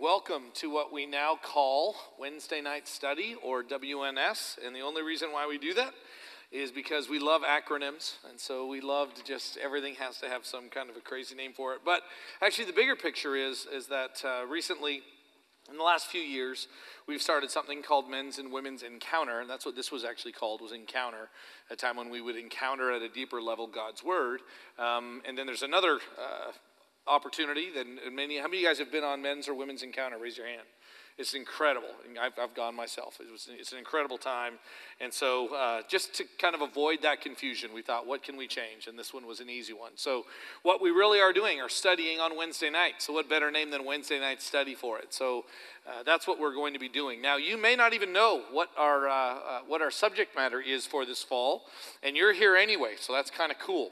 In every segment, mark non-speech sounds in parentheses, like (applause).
welcome to what we now call Wednesday Night Study or WNS. And the only reason why we do that is because we love acronyms. And so we love to just, everything has to have some kind of a crazy name for it. But actually, the bigger picture is, is that uh, recently, in the last few years, we've started something called Men's and Women's Encounter, and that's what this was actually called, was Encounter, a time when we would encounter at a deeper level God's Word. Um, and then there's another uh, opportunity. than many, how many of you guys have been on men's or women's encounter? Raise your hand. It's incredible. I've, I've gone myself. It was, it's an incredible time. And so, uh, just to kind of avoid that confusion, we thought, what can we change? And this one was an easy one. So, what we really are doing are studying on Wednesday night. So, what better name than Wednesday night study for it? So, uh, that's what we're going to be doing. Now, you may not even know what our, uh, uh what our subject matter is for this fall, and you're here anyway, so that's kind of cool.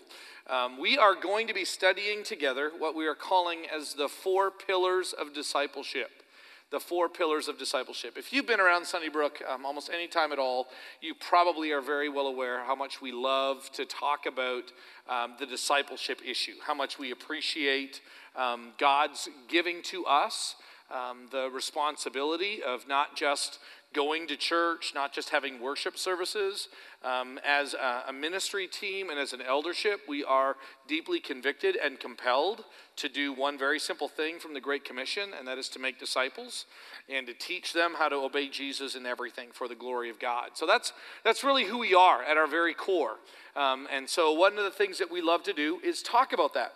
Um, we are going to be studying together what we are calling as the four pillars of discipleship. The four pillars of discipleship. If you've been around Sunnybrook um, almost any time at all, you probably are very well aware how much we love to talk about um, the discipleship issue, how much we appreciate um, God's giving to us um, the responsibility of not just going to church, not just having worship services. Um, as a, a, ministry team and as an eldership, we are deeply convicted and compelled to do one very simple thing from the Great Commission, and that is to make disciples and to teach them how to obey Jesus in everything for the glory of God. So that's, that's really who we are at our very core. Um, and so, one of the things that we love to do is talk about that.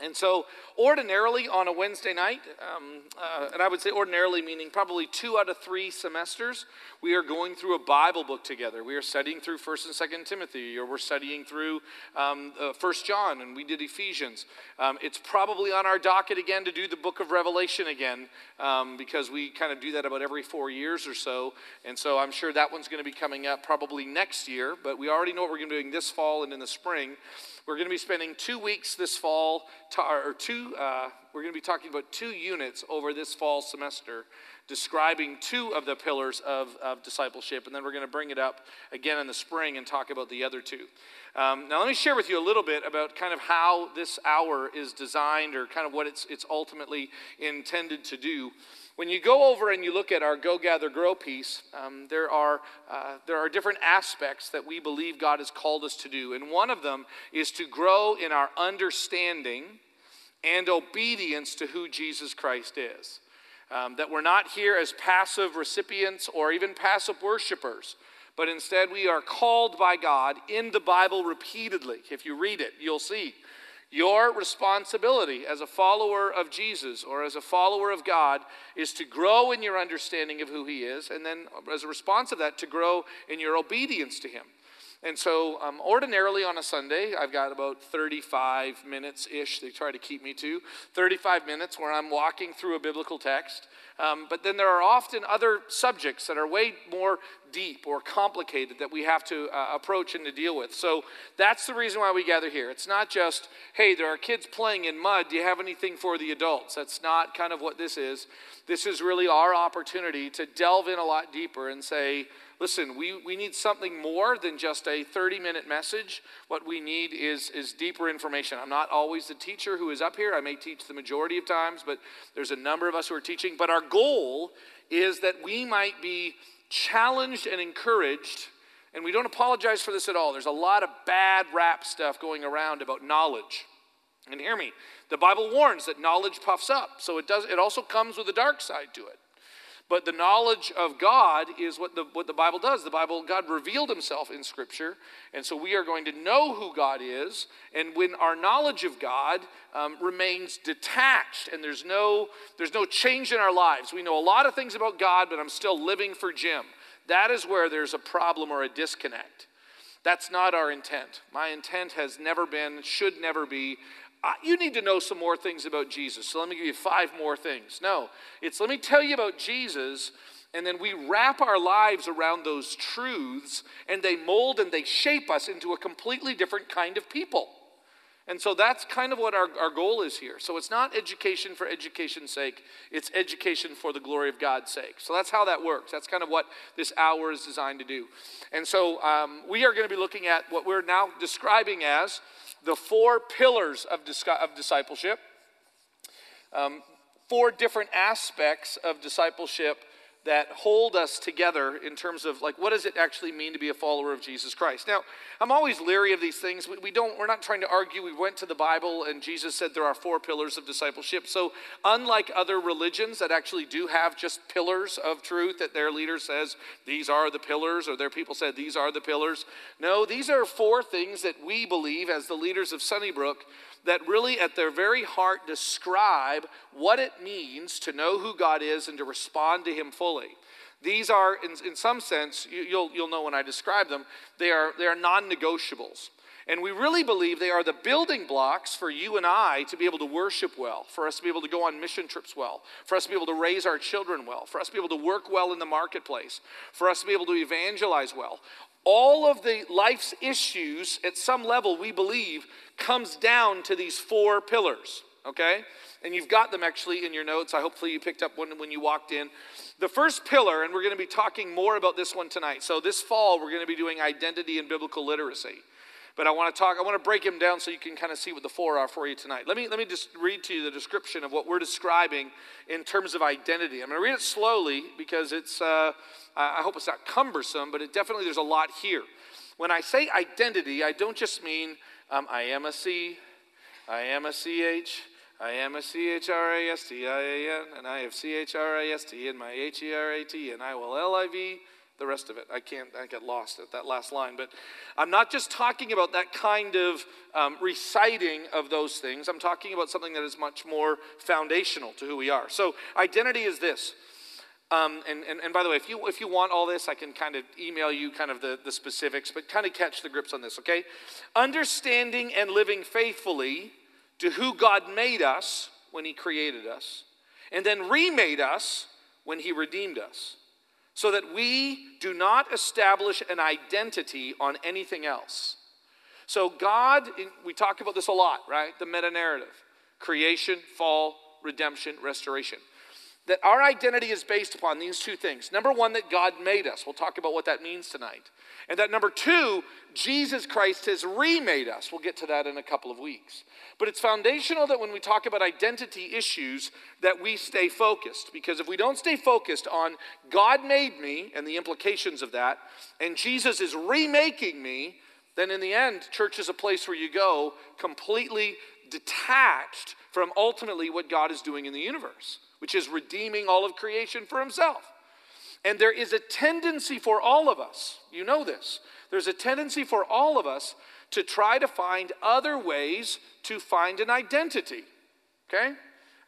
And so, ordinarily on a Wednesday night, um, uh, and I would say ordinarily meaning probably two out of three semesters, we are going through a Bible book together. We are studying through First and Second Timothy, or we're studying through um, uh, First John, and we did Ephesians. Um, it's probably on our docket again to do the book of Revelation again, um, because we kind of do that about every four years or so. And so, I'm sure that one's going to be coming up probably next year. But we already know what we're going to be doing this fall and in the spring. We're going to be spending two weeks this fall, or two, uh, we're going to be talking about two units over this fall semester, describing two of the pillars of, of discipleship. And then we're going to bring it up again in the spring and talk about the other two. Um, now, let me share with you a little bit about kind of how this hour is designed or kind of what it's, it's ultimately intended to do. When you go over and you look at our Go Gather Grow piece, um, there, are, uh, there are different aspects that we believe God has called us to do. And one of them is to grow in our understanding and obedience to who Jesus Christ is. Um, that we're not here as passive recipients or even passive worshipers, but instead we are called by God in the Bible repeatedly. If you read it, you'll see your responsibility as a follower of Jesus or as a follower of God is to grow in your understanding of who He is, and then as a response of that, to grow in your obedience to Him. And so, um, ordinarily on a Sunday, I've got about 35 minutes ish, they try to keep me to, 35 minutes where I'm walking through a biblical text. Um, but then there are often other subjects that are way more deep or complicated that we have to uh, approach and to deal with. So that's the reason why we gather here. It's not just, hey, there are kids playing in mud. Do you have anything for the adults? That's not kind of what this is. This is really our opportunity to delve in a lot deeper and say, listen, we, we need something more than just a 30 minute message. What we need is, is deeper information. I'm not always the teacher who is up here. I may teach the majority of times, but there's a number of us who are teaching. But our goal is that we might be challenged and encouraged. And we don't apologize for this at all. There's a lot of bad rap stuff going around about knowledge. And hear me, the Bible warns that knowledge puffs up. So it does it also comes with a dark side to it. But the knowledge of God is what the, what the Bible does. The Bible, God revealed himself in Scripture. And so we are going to know who God is. And when our knowledge of God um, remains detached and there's no, there's no change in our lives, we know a lot of things about God, but I'm still living for Jim. That is where there's a problem or a disconnect. That's not our intent. My intent has never been, should never be, you need to know some more things about Jesus. So let me give you five more things. No, it's let me tell you about Jesus, and then we wrap our lives around those truths, and they mold and they shape us into a completely different kind of people. And so that's kind of what our, our goal is here. So it's not education for education's sake, it's education for the glory of God's sake. So that's how that works. That's kind of what this hour is designed to do. And so um, we are going to be looking at what we're now describing as the four pillars of, of discipleship. Um, four different aspects of discipleship that hold us together in terms of like what does it actually mean to be a follower of jesus christ? Now i'm always leery of these things. We, we, don't we're not trying to argue. We went to the bible and jesus said there are four pillars of discipleship. So unlike other religions that actually do have just pillars of truth that their leader says these are the pillars or their people said these are the pillars no these are four things that we believe as the leaders of sunnybrook that really, at their very heart, describe what it means to know who God is and to respond to Him fully. These are, in, in some sense, you, you'll, you'll know when I describe them, they are, they are non negotiables. And we really believe they are the building blocks for you and I to be able to worship well, for us to be able to go on mission trips well, for us to be able to raise our children well, for us to be able to work well in the marketplace, for us to be able to evangelize well. All of the life's issues, at some level, we believe, comes down to these four pillars, okay? And you've got them actually in your notes. I hopefully you picked up one when you walked in. The first pillar, and we're going to be talking more about this one tonight. So this fall, we're going to be doing identity and biblical literacy. But I want to talk, I want to break them down so you can kind of see what the four are for you tonight. Let me, let me just read to you the description of what we're describing in terms of identity. I'm going to read it slowly because it's, uh, I hope it's not cumbersome, but it definitely, there's a lot here. When I say identity, I don't just mean um, I am a C, I am a CH, I am a C H R A S T I A N, and I have C H R A S T in my H E R A T, and I will L I V the rest of it. I can't, I get lost at that last line. But I'm not just talking about that kind of um, reciting of those things. I'm talking about something that is much more foundational to who we are. So, identity is this. Um, and, and, and by the way, if you, if you want all this, I can kind of email you kind of the, the specifics, but kind of catch the grips on this, okay? Understanding and living faithfully to who God made us when He created us, and then remade us when He redeemed us so that we do not establish an identity on anything else. So, God, we talk about this a lot, right? The meta narrative creation, fall, redemption, restoration that our identity is based upon these two things. Number one, that God made us. We'll talk about what that means tonight. And that number two, Jesus Christ has remade us. We'll get to that in a couple of weeks. But it's foundational that when we talk about identity issues, that we stay focused. Because if we don't stay focused on God made me and the implications of that, and Jesus is remaking me, then in the end, church is a place where you go completely detached from ultimately what God is doing in the universe which is redeeming all of creation for himself. And there is a tendency for all of us, you know this, there's a tendency for all of us to try to find other ways to find an identity. Okay?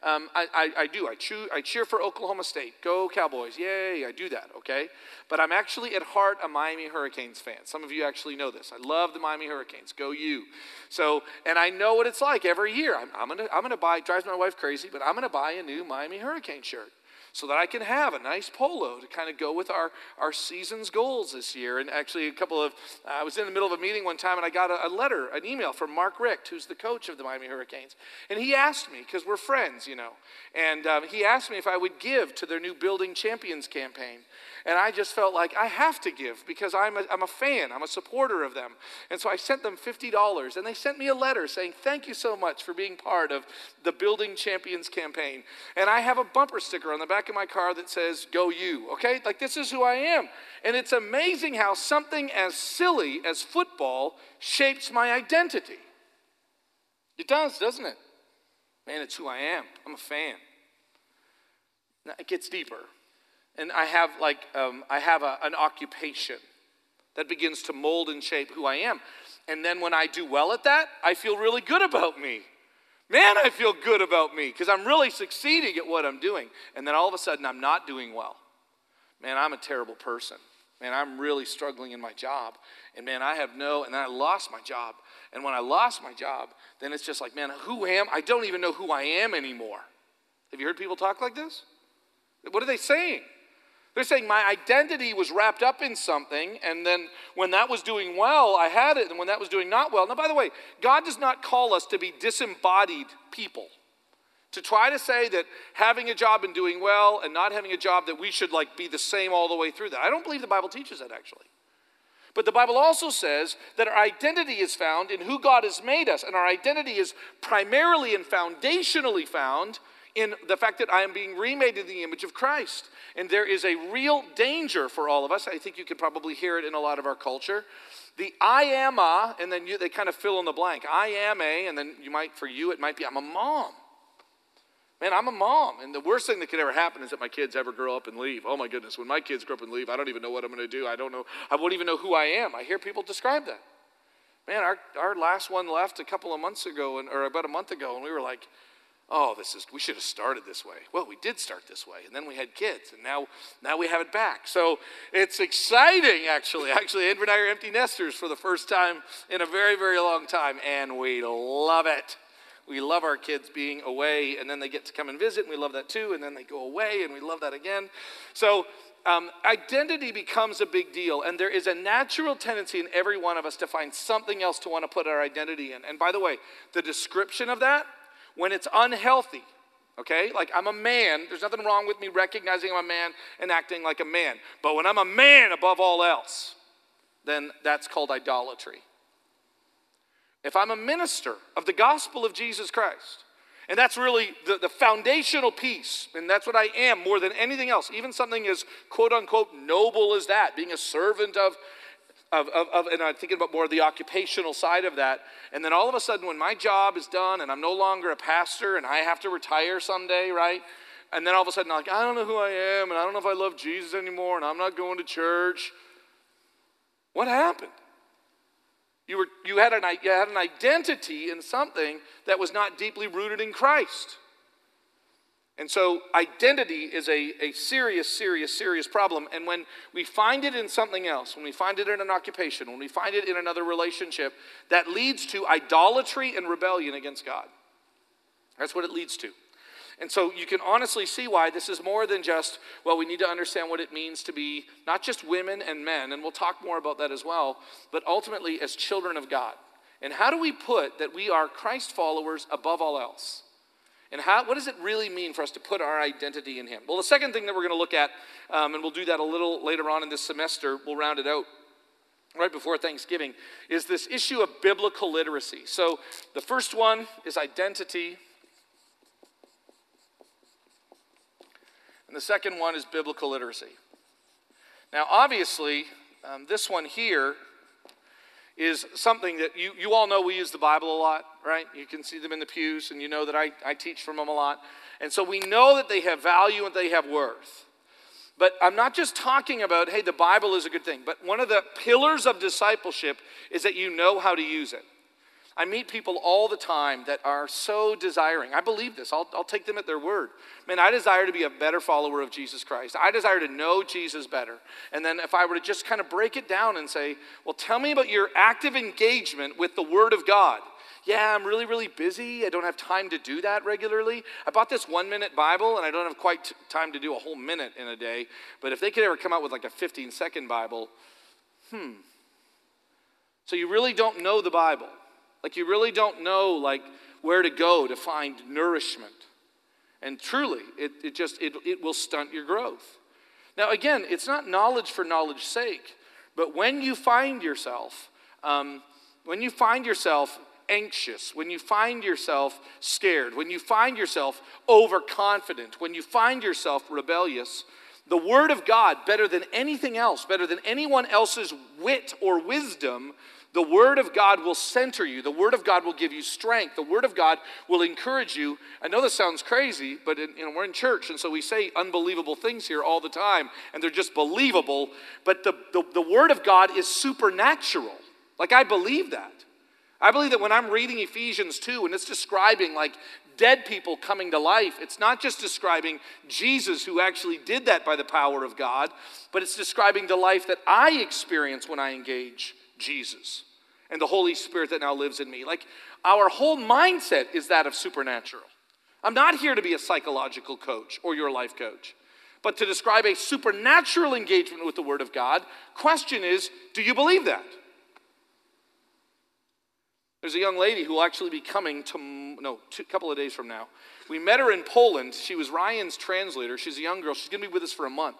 Um, I, I, I, do. I, I cheer for Oklahoma State. Go Cowboys. Yay, I do that, okay? But I'm actually at heart a Miami Hurricanes fan. Some of you actually know this. I love the Miami Hurricanes. Go you. So, and I know what it's like every year. I'm, I'm going to I'm gonna buy, drives my wife crazy, but I'm going to buy a new Miami Hurricane shirt so that I can have a nice polo to kind of go with our, our season's goals this year. And actually, a couple of, uh, I was in the middle of a meeting one time and I got a, a letter, an email from Mark Richt, who's the coach of the Miami Hurricanes. And he asked me, because we're friends, you know, and um, he asked me if I would give to their new Building Champions campaign. And I just felt like I have to give because I'm a, I'm a fan, I'm a supporter of them. And so I sent them $50 and they sent me a letter saying, Thank you so much for being part of the Building Champions campaign. And I have a bumper sticker on the back of my car that says, Go you, okay? Like this is who I am. And it's amazing how something as silly as football shapes my identity. It does, doesn't it? Man, it's who I am. I'm a fan. Now, it gets deeper and I have like um, I have a, an occupation that begins to mold and shape who I am. And then when I do well at that, I feel really good about me. Man, I feel good about me because I'm really succeeding at what I'm doing. And then all of a sudden, I'm not doing well. Man, I'm a terrible person. Man, I'm really struggling in my job. And man, I have no, and then I lost my job. And when I lost my job, then it's just like, man, who am I? don't even know who I am anymore. Have you heard people talk like this? What are they saying? They're saying my identity was wrapped up in something, and then when that was doing well, I had it, and when that was doing not well. Now, by the way, God does not call us to be disembodied people. To try to say that having a job and doing well and not having a job that we should like be the same all the way through that. I don't believe the Bible teaches that actually. But the Bible also says that our identity is found in who God has made us, and our identity is primarily and foundationally found in the fact that I am being remade in the image of Christ. And there is a real danger for all of us. I think you can probably hear it in a lot of our culture. The I am a, and then you, they kind of fill in the blank. I am a, and then you might, for you, it might be I'm a mom. Man, I'm a mom, and the worst thing that could ever happen is that my kids ever grow up and leave. Oh my goodness, when my kids grow up and leave, I don't even know what I'm going to do. I don't know. I won't even know who I am. I hear people describe that. Man, our, our last one left a couple of months ago, and, or about a month ago, and we were like, oh, this is, we should have started this way. Well, we did start this way, and then we had kids, and now, now we have it back. So it's exciting, actually. (laughs) Actually, Andrea and I are empty nesters for the first time in a very, very long time, and we love it. We love our kids being away, and then they get to come and visit, and we love that too, and then they go away, and we love that again. So, um, identity becomes a big deal, and there is a natural tendency in every one of us to find something else to want to put our identity in. And by the way, the description of that, when it's unhealthy, okay? Like I'm a man, there's nothing wrong with me recognizing I'm a man and acting like a man. But when I'm a man above all else, then that's called idolatry if I'm a minister of the gospel of Jesus Christ, and that's really the, the foundational piece, and that's what I am more than anything else, even something as quote unquote noble as that, being a servant of, of, of, of, and I'm thinking about more of the occupational side of that. And then all of a sudden, when my job is done and I'm no longer a pastor and I have to retire someday, right? And then all of a sudden, I'm like, I don't know who I am, and I don't know if I love Jesus anymore, and I'm not going to church. What happened? You, were, you, had an, you had an identity in something that was not deeply rooted in Christ. And so, identity is a, a serious, serious, serious problem. And when we find it in something else, when we find it in an occupation, when we find it in another relationship, that leads to idolatry and rebellion against God. That's what it leads to. And so you can honestly see why this is more than just, well, we need to understand what it means to be not just women and men, and we'll talk more about that as well, but ultimately as children of God. And how do we put that we are Christ followers above all else? And how, what does it really mean for us to put our identity in Him? Well, the second thing that we're going to look at, um, and we'll do that a little later on in this semester, we'll round it out right before Thanksgiving, is this issue of biblical literacy. So the first one is identity. And the second one is biblical literacy. Now, obviously, um, this one here is something that you, you all know we use the Bible a lot, right? You can see them in the pews, and you know that I, I teach from them a lot. And so we know that they have value and they have worth. But I'm not just talking about, hey, the Bible is a good thing, but one of the pillars of discipleship is that you know how to use it. I meet people all the time that are so desiring. I believe this. I'll, I'll take them at their word. Man, I desire to be a better follower of Jesus Christ. I desire to know Jesus better. And then if I were to just kind of break it down and say, well, tell me about your active engagement with the Word of God. Yeah, I'm really, really busy. I don't have time to do that regularly. I bought this one minute Bible and I don't have quite t- time to do a whole minute in a day. But if they could ever come out with like a 15 second Bible, hmm. So you really don't know the Bible. Like you really don't know like where to go to find nourishment. And truly, it, it just it, it will stunt your growth. Now, again, it's not knowledge for knowledge's sake, but when you find yourself, um, when you find yourself anxious, when you find yourself scared, when you find yourself overconfident, when you find yourself rebellious, the Word of God, better than anything else, better than anyone else's wit or wisdom, the Word of God will center you. The Word of God will give you strength. The Word of God will encourage you. I know this sounds crazy, but in, you know, we're in church, and so we say unbelievable things here all the time, and they're just believable. But the, the, the Word of God is supernatural. Like, I believe that. I believe that when I'm reading Ephesians 2 and it's describing like dead people coming to life, it's not just describing Jesus who actually did that by the power of God, but it's describing the life that I experience when I engage Jesus and the Holy Spirit that now lives in me. Like our whole mindset is that of supernatural. I'm not here to be a psychological coach or your life coach, but to describe a supernatural engagement with the Word of God. Question is, do you believe that? There's a young lady who will actually be coming to, no, a couple of days from now. We met her in Poland. She was Ryan's translator. She's a young girl. She's going to be with us for a month.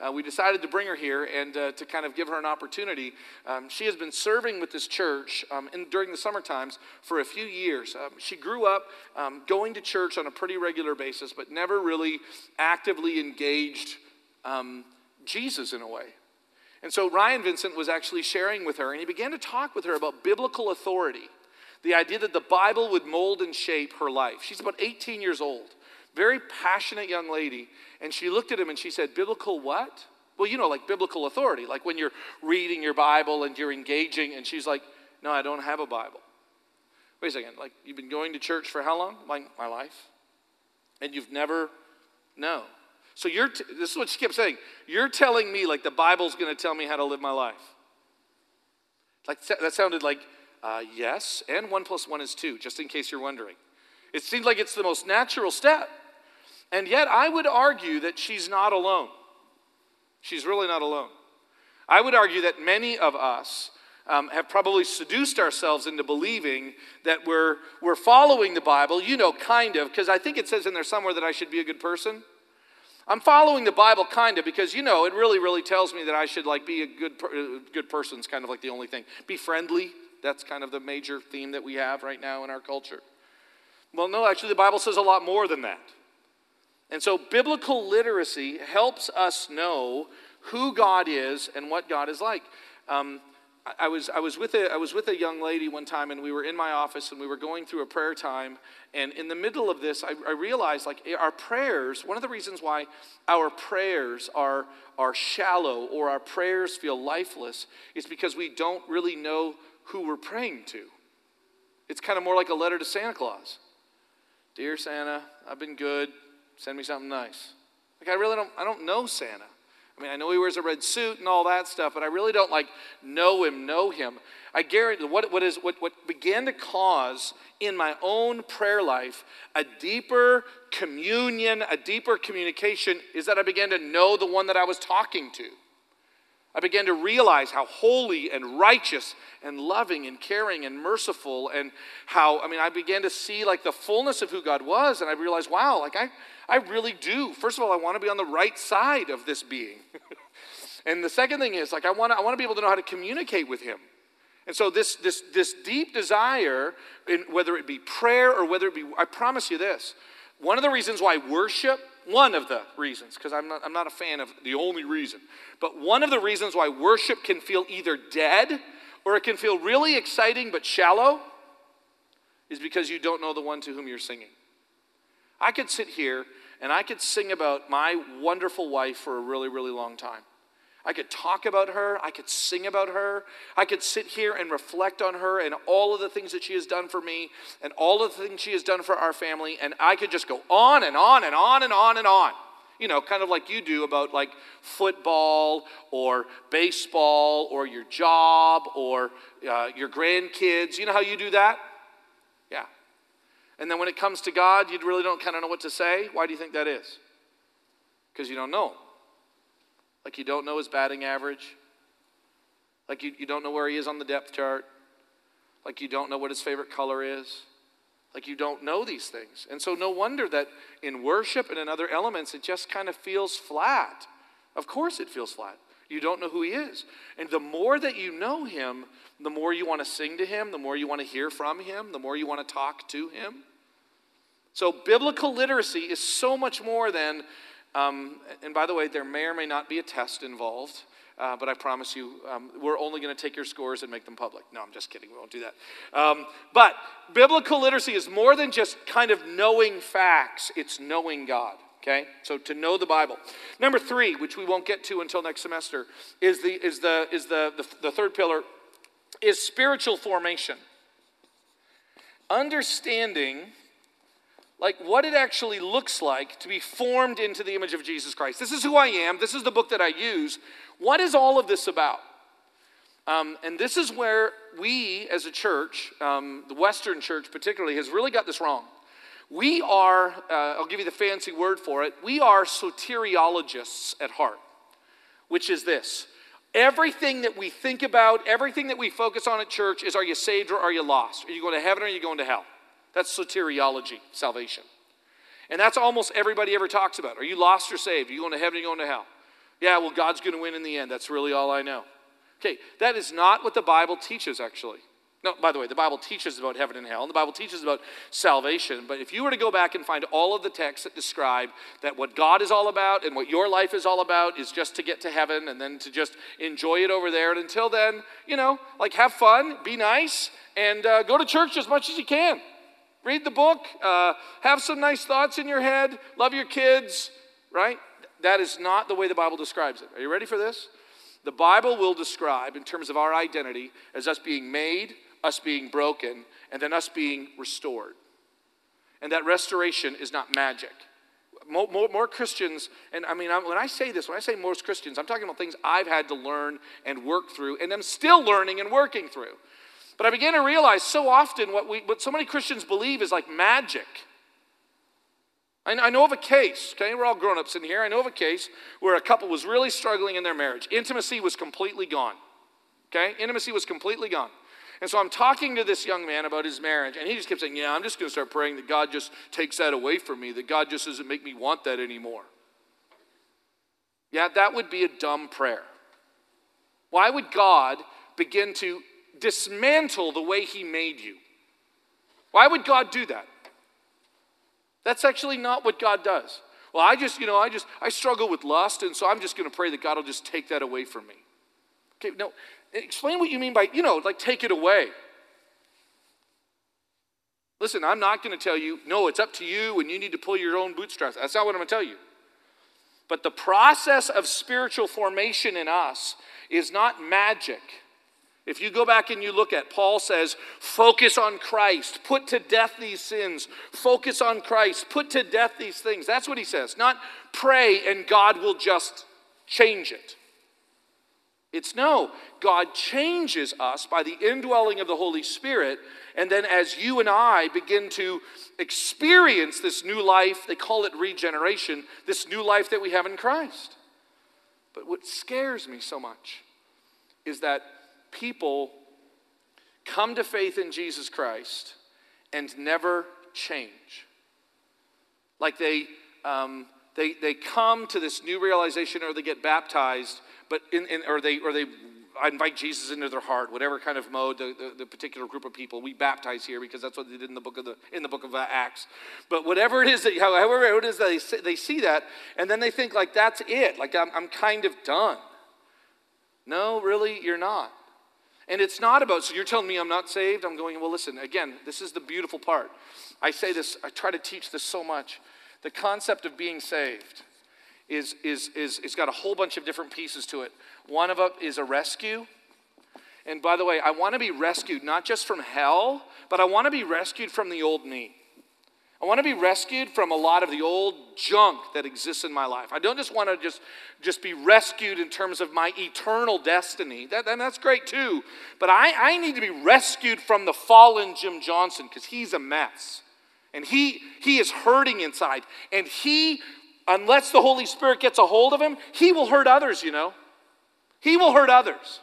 Uh, we decided to bring her here and uh, to kind of give her an opportunity. Um, she has been serving with this church um, in, during the summer times for a few years. Um, she grew up um, going to church on a pretty regular basis, but never really actively engaged um, Jesus in a way. And so Ryan Vincent was actually sharing with her, and he began to talk with her about biblical authority the idea that the Bible would mold and shape her life. She's about 18 years old, very passionate young lady. And she looked at him and she said, Biblical what? Well, you know, like biblical authority, like when you're reading your Bible and you're engaging. And she's like, No, I don't have a Bible. Wait a second, like you've been going to church for how long? My, my life? And you've never, no. So you're, t- this is what she kept saying. You're telling me like the Bible's going to tell me how to live my life. Like that sounded like uh, yes, and one plus one is two, just in case you're wondering. It seems like it's the most natural step. And yet, I would argue that she's not alone. She's really not alone. I would argue that many of us um, have probably seduced ourselves into believing that we're, we're following the Bible, you know, kind of, because I think it says in there somewhere that I should be a good person. I'm following the Bible kind of because you know it really really tells me that I should like be a good uh, good person. It's kind of like the only thing. Be friendly. That's kind of the major theme that we have right now in our culture. Well, no, actually, the Bible says a lot more than that. And so, biblical literacy helps us know who God is and what God is like. Um, I was, I, was with a, I was with a young lady one time, and we were in my office, and we were going through a prayer time. And in the middle of this, I, I realized like our prayers, one of the reasons why our prayers are, are shallow or our prayers feel lifeless is because we don't really know who we're praying to. It's kind of more like a letter to Santa Claus. Dear Santa, I've been good. Send me something nice. Like I really don't I don't know Santa. I mean, I know he wears a red suit and all that stuff, but I really don't like know him, know him. I guarantee what, what, is, what, what began to cause in my own prayer life a deeper communion, a deeper communication is that I began to know the one that I was talking to. I began to realize how holy and righteous and loving and caring and merciful and how, I mean, I began to see like the fullness of who God was. And I realized, wow, like I, I really do. First of all, I want to be on the right side of this being. (laughs) and the second thing is, like, I want to, I want to be able to know how to communicate with Him. And so this, this, this deep desire, in, whether it be prayer or whether it be, I promise you this, one of the reasons why worship one of the reasons, because I'm not, I'm not a fan of the only reason, but one of the reasons why worship can feel either dead or it can feel really exciting but shallow is because you don't know the one to whom you're singing. I could sit here and I could sing about my wonderful wife for a really, really long time. I could talk about her. I could sing about her. I could sit here and reflect on her and all of the things that she has done for me and all of the things she has done for our family. And I could just go on and on and on and on and on. You know, kind of like you do about like football or baseball or your job or uh, your grandkids. You know how you do that? Yeah. And then when it comes to God, you really don't kind of know what to say. Why do you think that is? Because you don't know. Like you don't know his batting average. Like you, you don't know where he is on the depth chart. Like you don't know what his favorite color is. Like you don't know these things. And so, no wonder that in worship and in other elements, it just kind of feels flat. Of course, it feels flat. You don't know who he is. And the more that you know him, the more you want to sing to him, the more you want to hear from him, the more you want to talk to him. So, biblical literacy is so much more than um, and by the way, there may or may not be a test involved, uh, but I promise you, um, we're only going to take your scores and make them public. No, I'm just kidding. We won't do that. Um, but biblical literacy is more than just kind of knowing facts, it's knowing God. Okay? So to know the Bible. Number three, which we won't get to until next semester, is the, is the, is the, the, the third pillar, is spiritual formation. Understanding like what it actually looks like to be formed into the image of Jesus Christ. This is who I am. This is the book that I use. What is all of this about? Um, and this is where we as a church, um, the Western church particularly, has really got this wrong. We are, uh, I'll give you the fancy word for it, we are soteriologists at heart, which is this Everything that we think about, everything that we focus on at church is are you saved or are you lost? Are you going to heaven or are you going to hell? That's soteriology, salvation. And that's almost everybody ever talks about. Are you lost or saved? Are you going to heaven or going to hell? Yeah, well, God's going to win in the end. That's really all I know. Okay, that is not what the Bible teaches, actually. No, by the way, the Bible teaches about heaven and hell, and the Bible teaches about salvation. But if you were to go back and find all of the texts that describe that what God is all about and what your life is all about is just to get to heaven and then to just enjoy it over there. And until then, you know, like have fun, be nice, and uh, go to church as much as you can. Read the book, uh, have some nice thoughts in your head, love your kids, right? That is not the way the Bible describes it. Are you ready for this? The Bible will describe, in terms of our identity, as us being made, us being broken, and then us being restored. And that restoration is not magic. More, more, more Christians, and I mean, when I say this, when I say most Christians, I'm talking about things I've had to learn and work through, and I'm still learning and working through. But I began to realize so often what, we, what so many Christians believe is like magic. I, I know of a case, okay, we're all grown ups in here. I know of a case where a couple was really struggling in their marriage. Intimacy was completely gone, okay? Intimacy was completely gone. And so I'm talking to this young man about his marriage, and he just kept saying, Yeah, I'm just going to start praying that God just takes that away from me, that God just doesn't make me want that anymore. Yeah, that would be a dumb prayer. Why would God begin to dismantle the way He made you? Why would God do that? That's actually not what God does. Well, I just, you know, I just, I struggle with lust, and so I'm just going to pray that God will just take that away from me. Okay, no, explain what you mean by, you know, like take it away. Listen, I'm not going to tell you, no, it's up to you and you need to pull your own bootstraps. That's not what I'm going to tell you. But the process of spiritual formation in us is not magic. If you go back and you look at, Paul says, focus on Christ, put to death these sins, focus on Christ, put to death these things. That's what he says. Not pray and God will just change it. It's no, God changes us by the indwelling of the Holy Spirit. And then as you and I begin to experience this new life, they call it regeneration, this new life that we have in Christ. But what scares me so much is that people come to faith in Jesus Christ and never change. Like they, um, they, they come to this new realization or they get baptized, but in, in, or, they, or they invite Jesus into their heart, whatever kind of mode the, the, the, particular group of people. We baptize here because that's what they did in the book of, the, in the book of Acts. But whatever it is, that, however it is that they, see, they see that, and then they think like that's it, like I'm, I'm kind of done. No, really, you're not. And it's not about, so you're telling me I'm not saved? I'm going, well, listen, again, this is the beautiful part. I say this, I try to teach this so much. The concept of being saved is, is, is, it's got a whole bunch of different pieces to it. One of them is a rescue. And by the way, I want to be rescued not just from hell, but I want to be rescued from the old me. I want to be rescued from a lot of the old junk that exists in my life. I don't just want to just, just be rescued in terms of my eternal destiny. That, and that's great too. But I, I need to be rescued from the fallen Jim Johnson because he's a mess. And he, he is hurting inside. And he, unless the Holy Spirit gets a hold of him, he will hurt others, you know. He will hurt others.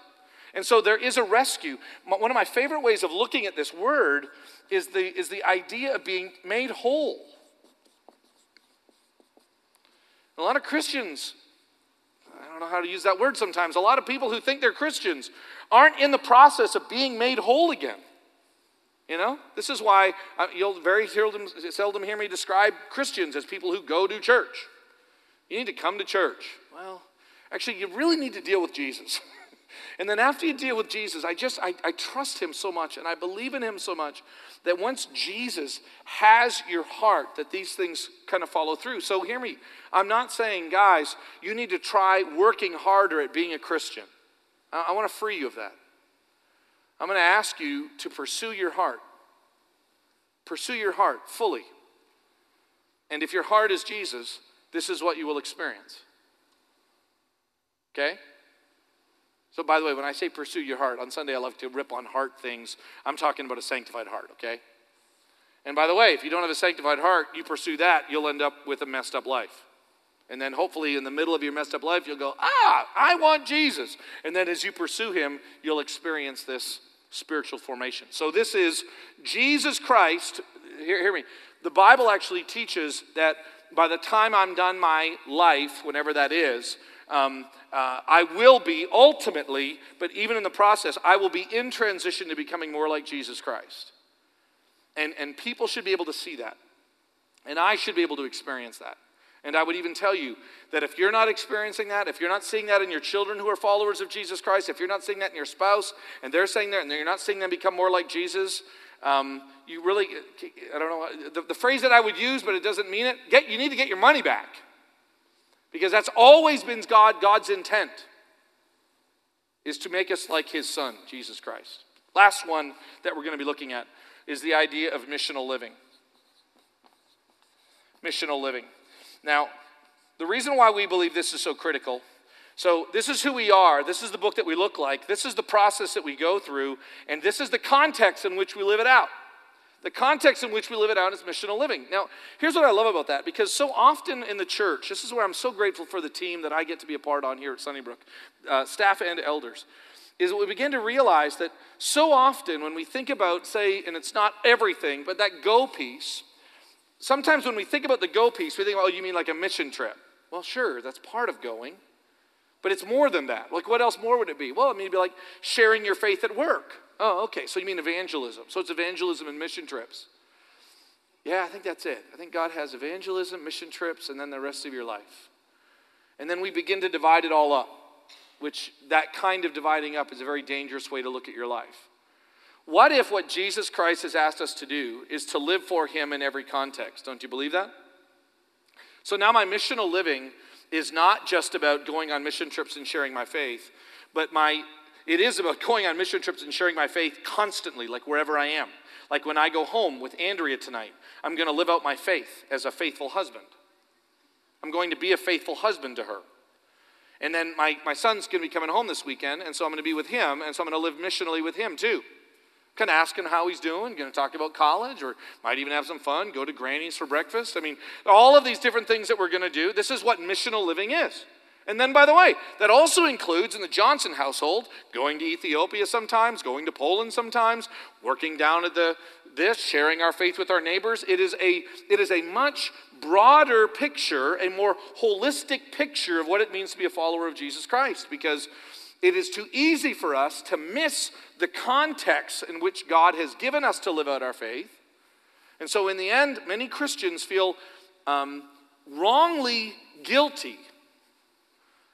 And so there is a rescue. One of my favorite ways of looking at this word is the, is the idea of being made whole. A lot of Christians, I don't know how to use that word sometimes, a lot of people who think they're Christians aren't in the process of being made whole again. You know, this is why uh, you'll very seldom, seldom hear me describe Christians as people who go to church. You need to come to church. Well, actually, you really need to deal with Jesus. (laughs) And then after you deal with Jesus, I just, I, I trust him so much and I believe in him so much that once Jesus has your heart, that these things kind of follow through. So hear me. I'm not saying, guys, you need to try working harder at being a Christian. I, I want to free you of that. I'm going to ask you to pursue your heart. Pursue your heart fully. And if your heart is Jesus, this is what you will experience. Okay? So, by the way, when I say pursue your heart, on Sunday I love to rip on heart things. I'm talking about a sanctified heart, okay? And by the way, if you don't have a sanctified heart, you pursue that, you'll end up with a messed up life. And then hopefully in the middle of your messed up life, you'll go, ah, I want Jesus. And then as you pursue him, you'll experience this spiritual formation. So this is Jesus Christ. Hear, hear me. The Bible actually teaches that by the time I'm done my life, whenever that is, um, uh, I will be ultimately, but even in the process, I will be in transition to becoming more like Jesus Christ. And, and people should be able to see that. And I should be able to experience that. And I would even tell you that if you're not experiencing that, if you're not seeing that in your children who are followers of Jesus Christ, if you're not seeing that in your spouse, and they're saying that, and you're not seeing them become more like Jesus, um, you really, I don't know, the, the phrase that I would use, but it doesn't mean it, get, you need to get your money back. Because that's always been God, God's intent, is to make us like his son, Jesus Christ. Last one that we're going to be looking at is the idea of missional living. Missional living. Now, the reason why we believe this is so critical so, this is who we are. This is the book that we look like. This is the process that we go through. And this is the context in which we live it out. The context in which we live it out is missional living. Now, here's what I love about that because so often in the church, this is where I'm so grateful for the team that I get to be a part on here at Sunnybrook, uh, staff and elders, is we begin to realize that so often when we think about, say, and it's not everything, but that go piece, sometimes when we think about the go piece, we think, oh, you mean like a mission trip? Well, sure, that's part of going. But it's more than that. Like, what else more would it be? Well, it mean, it'd be like sharing your faith at work. Oh, okay. So you mean evangelism. So it's evangelism and mission trips. Yeah, I think that's it. I think God has evangelism, mission trips, and then the rest of your life. And then we begin to divide it all up, which that kind of dividing up is a very dangerous way to look at your life. What if what Jesus Christ has asked us to do is to live for Him in every context? Don't you believe that? So now my missional living is not just about going on mission trips and sharing my faith, but my it is about going on mission trips and sharing my faith constantly, like wherever I am. Like when I go home with Andrea tonight, I'm going to live out my faith as a faithful husband. I'm going to be a faithful husband to her. And then my, my son's going to be coming home this weekend, and so I'm going to be with him, and so I'm going to live missionally with him too. Kind of asking how he's doing, going to talk about college, or might even have some fun, go to Granny's for breakfast. I mean, all of these different things that we're going to do. This is what missional living is. And then, by the way, that also includes in the Johnson household going to Ethiopia sometimes, going to Poland sometimes, working down at the this, sharing our faith with our neighbors. It is a it is a much broader picture, a more holistic picture of what it means to be a follower of Jesus Christ, because it is too easy for us to miss the context in which God has given us to live out our faith. And so, in the end, many Christians feel um, wrongly guilty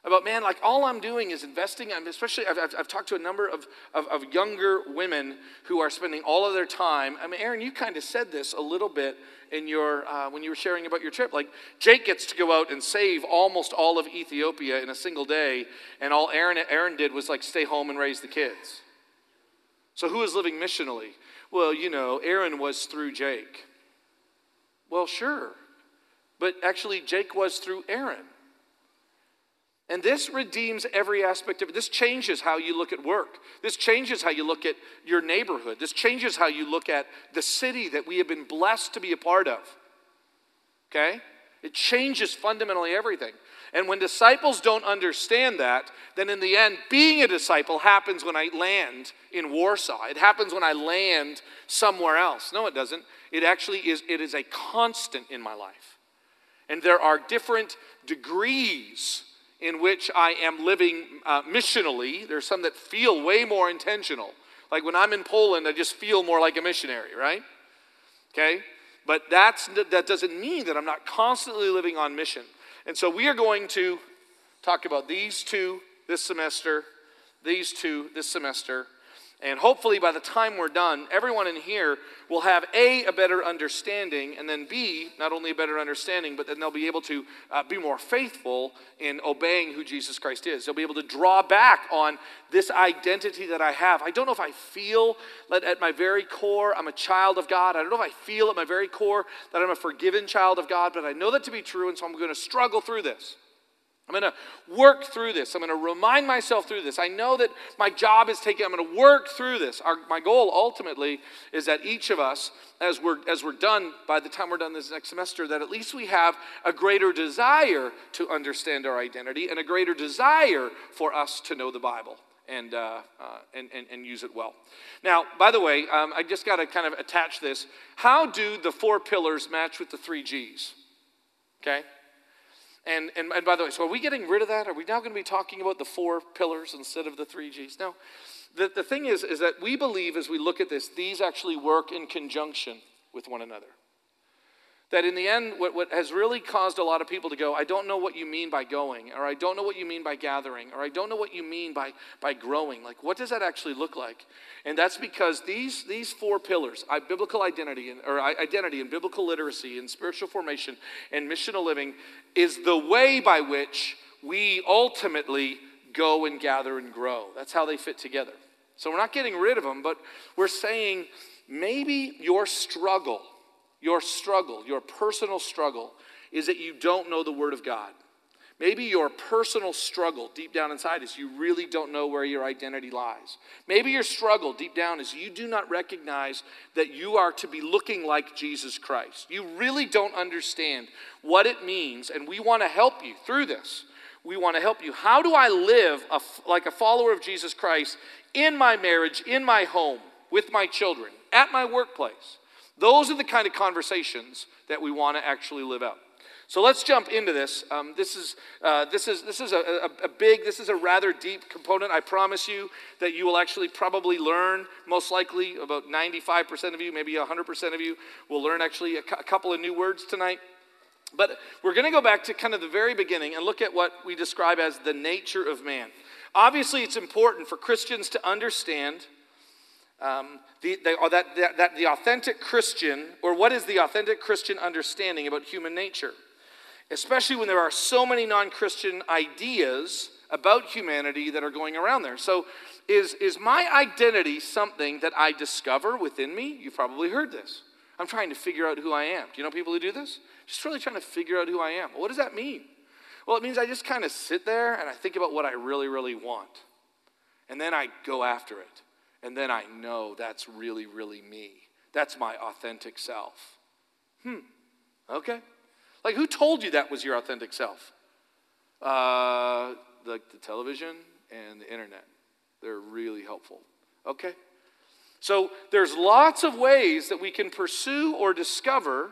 about, man, like all I'm doing is investing, especially I've, I've, I've talked to a number of, of, of, younger women who are spending all of their time. I mean, Aaron, you kind of said this a little bit in your, uh, when you were sharing about your trip. Like, Jake gets to go out and save almost all of Ethiopia in a single day, and all Aaron, Aaron did was like stay home and raise the kids. So, who is living missionally? Well, you know, Aaron was through Jake. Well, sure. But actually, Jake was through Aaron. And this redeems every aspect of it. This changes how you look at work. This changes how you look at your neighborhood. This changes how you look at the city that we have been blessed to be a part of. Okay? It changes fundamentally everything. And when disciples don't understand that, then in the end, being a disciple happens when I land in Warsaw. It happens when I land somewhere else. No, it doesn't. It actually is, it is a constant in my life. And there are different degrees in which I am living uh, missionally. There's some that feel way more intentional. Like when I'm in Poland, I just feel more like a missionary, right? Okay? But that's, that doesn't mean that I'm not constantly living on mission. And so we are going to talk about these two this semester, these two this semester, and hopefully, by the time we're done, everyone in here will have A, a better understanding, and then B, not only a better understanding, but then they'll be able to uh, be more faithful in obeying who Jesus Christ is. They'll be able to draw back on this identity that I have. I don't know if I feel that at my very core I'm a child of God. I don't know if I feel at my very core that I'm a forgiven child of God, but I know that to be true, and so I'm going to struggle through this. I'm going to work through this. I'm going to remind myself through this. I know that my job is taking, I'm going to work through this. Our, my goal ultimately is that each of us, as we're, as we're done, by the time we're done this next semester, that at least we have a greater desire to understand our identity and a greater desire for us to know the Bible and, uh, uh, and, and, and, use it well. Now, by the way, um, I just got to kind of attach this. How do the four pillars match with the three G's? Okay? And, and, and by the way, so are we getting rid of that? Are we now going to be talking about the four pillars instead of the three G's? No. The, the thing is, is that we believe as we look at this, these actually work in conjunction with one another. That in the end, what, what has really caused a lot of people to go, I don't know what you mean by going, or I don't know what you mean by gathering, or I don't know what you mean by, by growing. Like, what does that actually look like? And that's because these, these four pillars, biblical identity, and, or identity and biblical literacy and spiritual formation and missional living, is the way by which we ultimately go and gather and grow. That's how they fit together. So we're not getting rid of them, but we're saying maybe your struggle – your struggle, your personal struggle, is that you don't know the Word of God. Maybe your personal struggle deep down inside is you really don't know where your identity lies. Maybe your struggle deep down is you do not recognize that you are to be looking like Jesus Christ. You really don't understand what it means, and we want to help you through this. We want to help you. How do I live a, like a follower of Jesus Christ in my marriage, in my home, with my children, at my workplace? Those are the kind of conversations that we want to actually live out. So let's jump into this. Um, this is uh, this is this is a, a, a, big, this is a rather deep component. I promise you that you will actually probably learn. Most likely, about 95% of you, maybe 100% of you, will learn actually a, cu- a couple of new words tonight. But we're going to go back to kind of the very beginning and look at what we describe as the nature of man. Obviously, it's important for Christians to understand um, the, the, that, that, that the authentic Christian, or what is the authentic Christian understanding about human nature? Especially when there are so many non Christian ideas about humanity that are going around there. So, is, is my identity something that I discover within me? You've probably heard this. I'm trying to figure out who I am. Do you know people who do this? Just really trying to figure out who I am. What does that mean? Well, it means I just kind of sit there and I think about what I really, really want. And then I go after it. And then I know that's really, really me. That's my authentic self. Hmm, okay. Like, who told you that was your authentic self? Uh, like the television and the internet. They're really helpful. Okay. So there's lots of ways that we can pursue or discover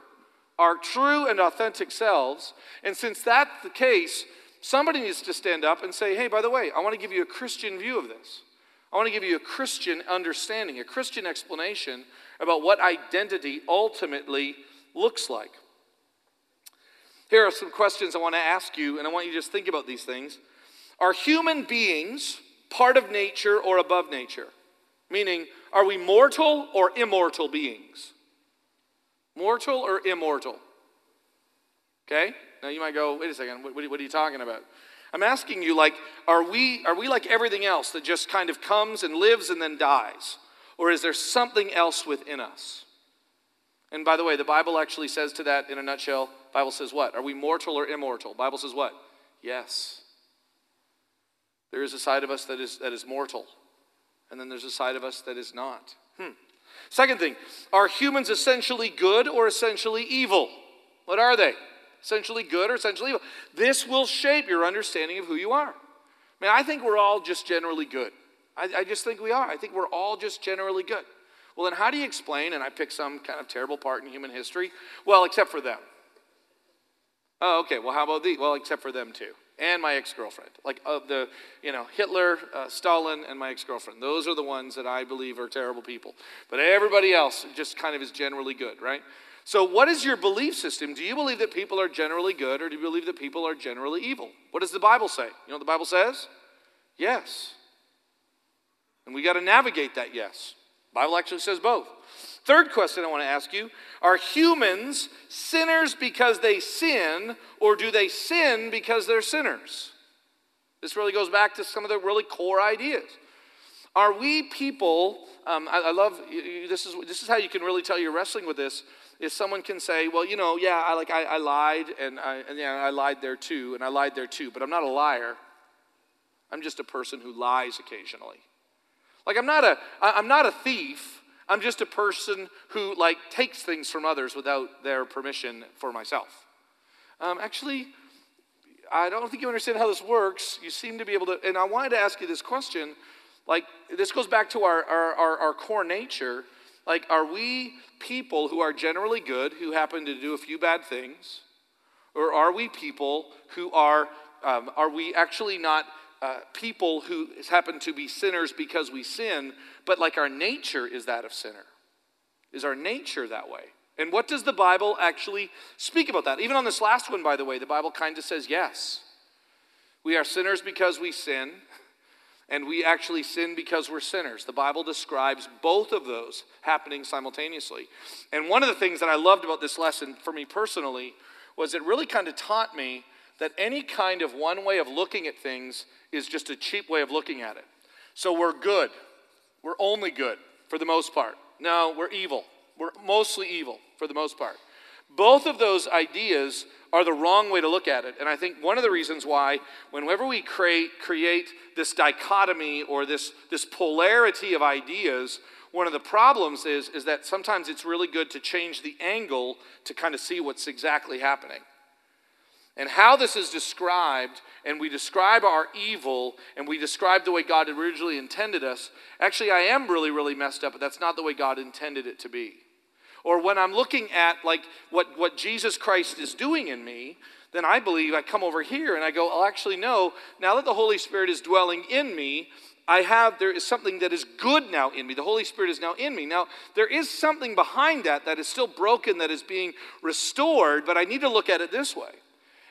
our true and authentic selves. And since that's the case, somebody needs to stand up and say, hey, by the way, I want to give you a Christian view of this. I want to give you a Christian understanding, a Christian explanation about what identity ultimately looks like. Here are some questions I want to ask you, and I want you to just think about these things. Are human beings part of nature or above nature? Meaning, are we mortal or immortal beings? Mortal or immortal? Okay? Now you might go, wait a second, what, what are you talking about? I'm asking you, like, are we, are we like everything else that just kind of comes and lives and then dies? Or is there something else within us? And by the way, the Bible actually says to that in a nutshell, Bible says what? Are we mortal or immortal? Bible says what? Yes. There is a side of us that is, that is mortal, and then there's a side of us that is not. Hmm. Second thing, are humans essentially good or essentially evil? What are they? Essentially good or essentially evil. This will shape your understanding of who you are. I mean, I think we're all just generally good. I, I just think we are. I think we're all just generally good. Well, then how do you explain, and I pick some kind of terrible part in human history? Well, except for them. Oh, okay. Well, how about the? Well, except for them too, and my ex-girlfriend. Like of the, you know, Hitler, uh, Stalin, and my ex-girlfriend. Those are the ones that I believe are terrible people. But everybody else just kind of is generally good, right? So, what is your belief system? Do you believe that people are generally good or do you believe that people are generally evil? What does the Bible say? You know what the Bible says? Yes. And we got to navigate that yes. The Bible actually says both. Third question I want to ask you Are humans sinners because they sin, or do they sin because they're sinners? This really goes back to some of the really core ideas. Are we people, um, I, I, love, this is, this is how you can really tell you're wrestling with this is someone can say, well, you know, yeah, I like I, I lied and I and yeah, I lied there too, and I lied there too, but I'm not a liar. I'm just a person who lies occasionally. Like I'm not a I'm not a thief. I'm just a person who like takes things from others without their permission for myself. Um, actually, I don't think you understand how this works. You seem to be able to, and I wanted to ask you this question. Like, this goes back to our, our, our, our core nature. Like, are we people who are generally good, who happen to do a few bad things? Or are we people who are, um, are we actually not uh, people who happen to be sinners because we sin, but like our nature is that of sinner? Is our nature that way? And what does the Bible actually speak about that? Even on this last one, by the way, the Bible kind of says yes. We are sinners because we sin, and we actually sin because we're sinners. The Bible describes both of those happening simultaneously. And one of the things that I loved about this lesson for me personally was it really kind of taught me that any kind of one way of looking at things is just a cheap way of looking at it. So we're good. We're only good for the most part. No, we're evil. We're mostly evil for the most part. Both of those ideas are the wrong way to look at it. And I think one of the reasons why, whenever we create, create this dichotomy or this, this polarity of ideas, one of the problems is, is that sometimes it's really good to change the angle to kind of see what's exactly happening. And how this is described, and we describe our evil, and we describe the way God originally intended us. Actually, I am really, really messed up, but that's not the way God intended it to be. Or when I'm looking at like what, what Jesus Christ is doing in me, then I believe I come over here and I go, I'll actually know, now that the Holy Spirit is dwelling in me, I have, there is something that is good now in me. The Holy Spirit is now in me. Now, there is something behind that that is still broken, that is being restored, but I need to look at it this way.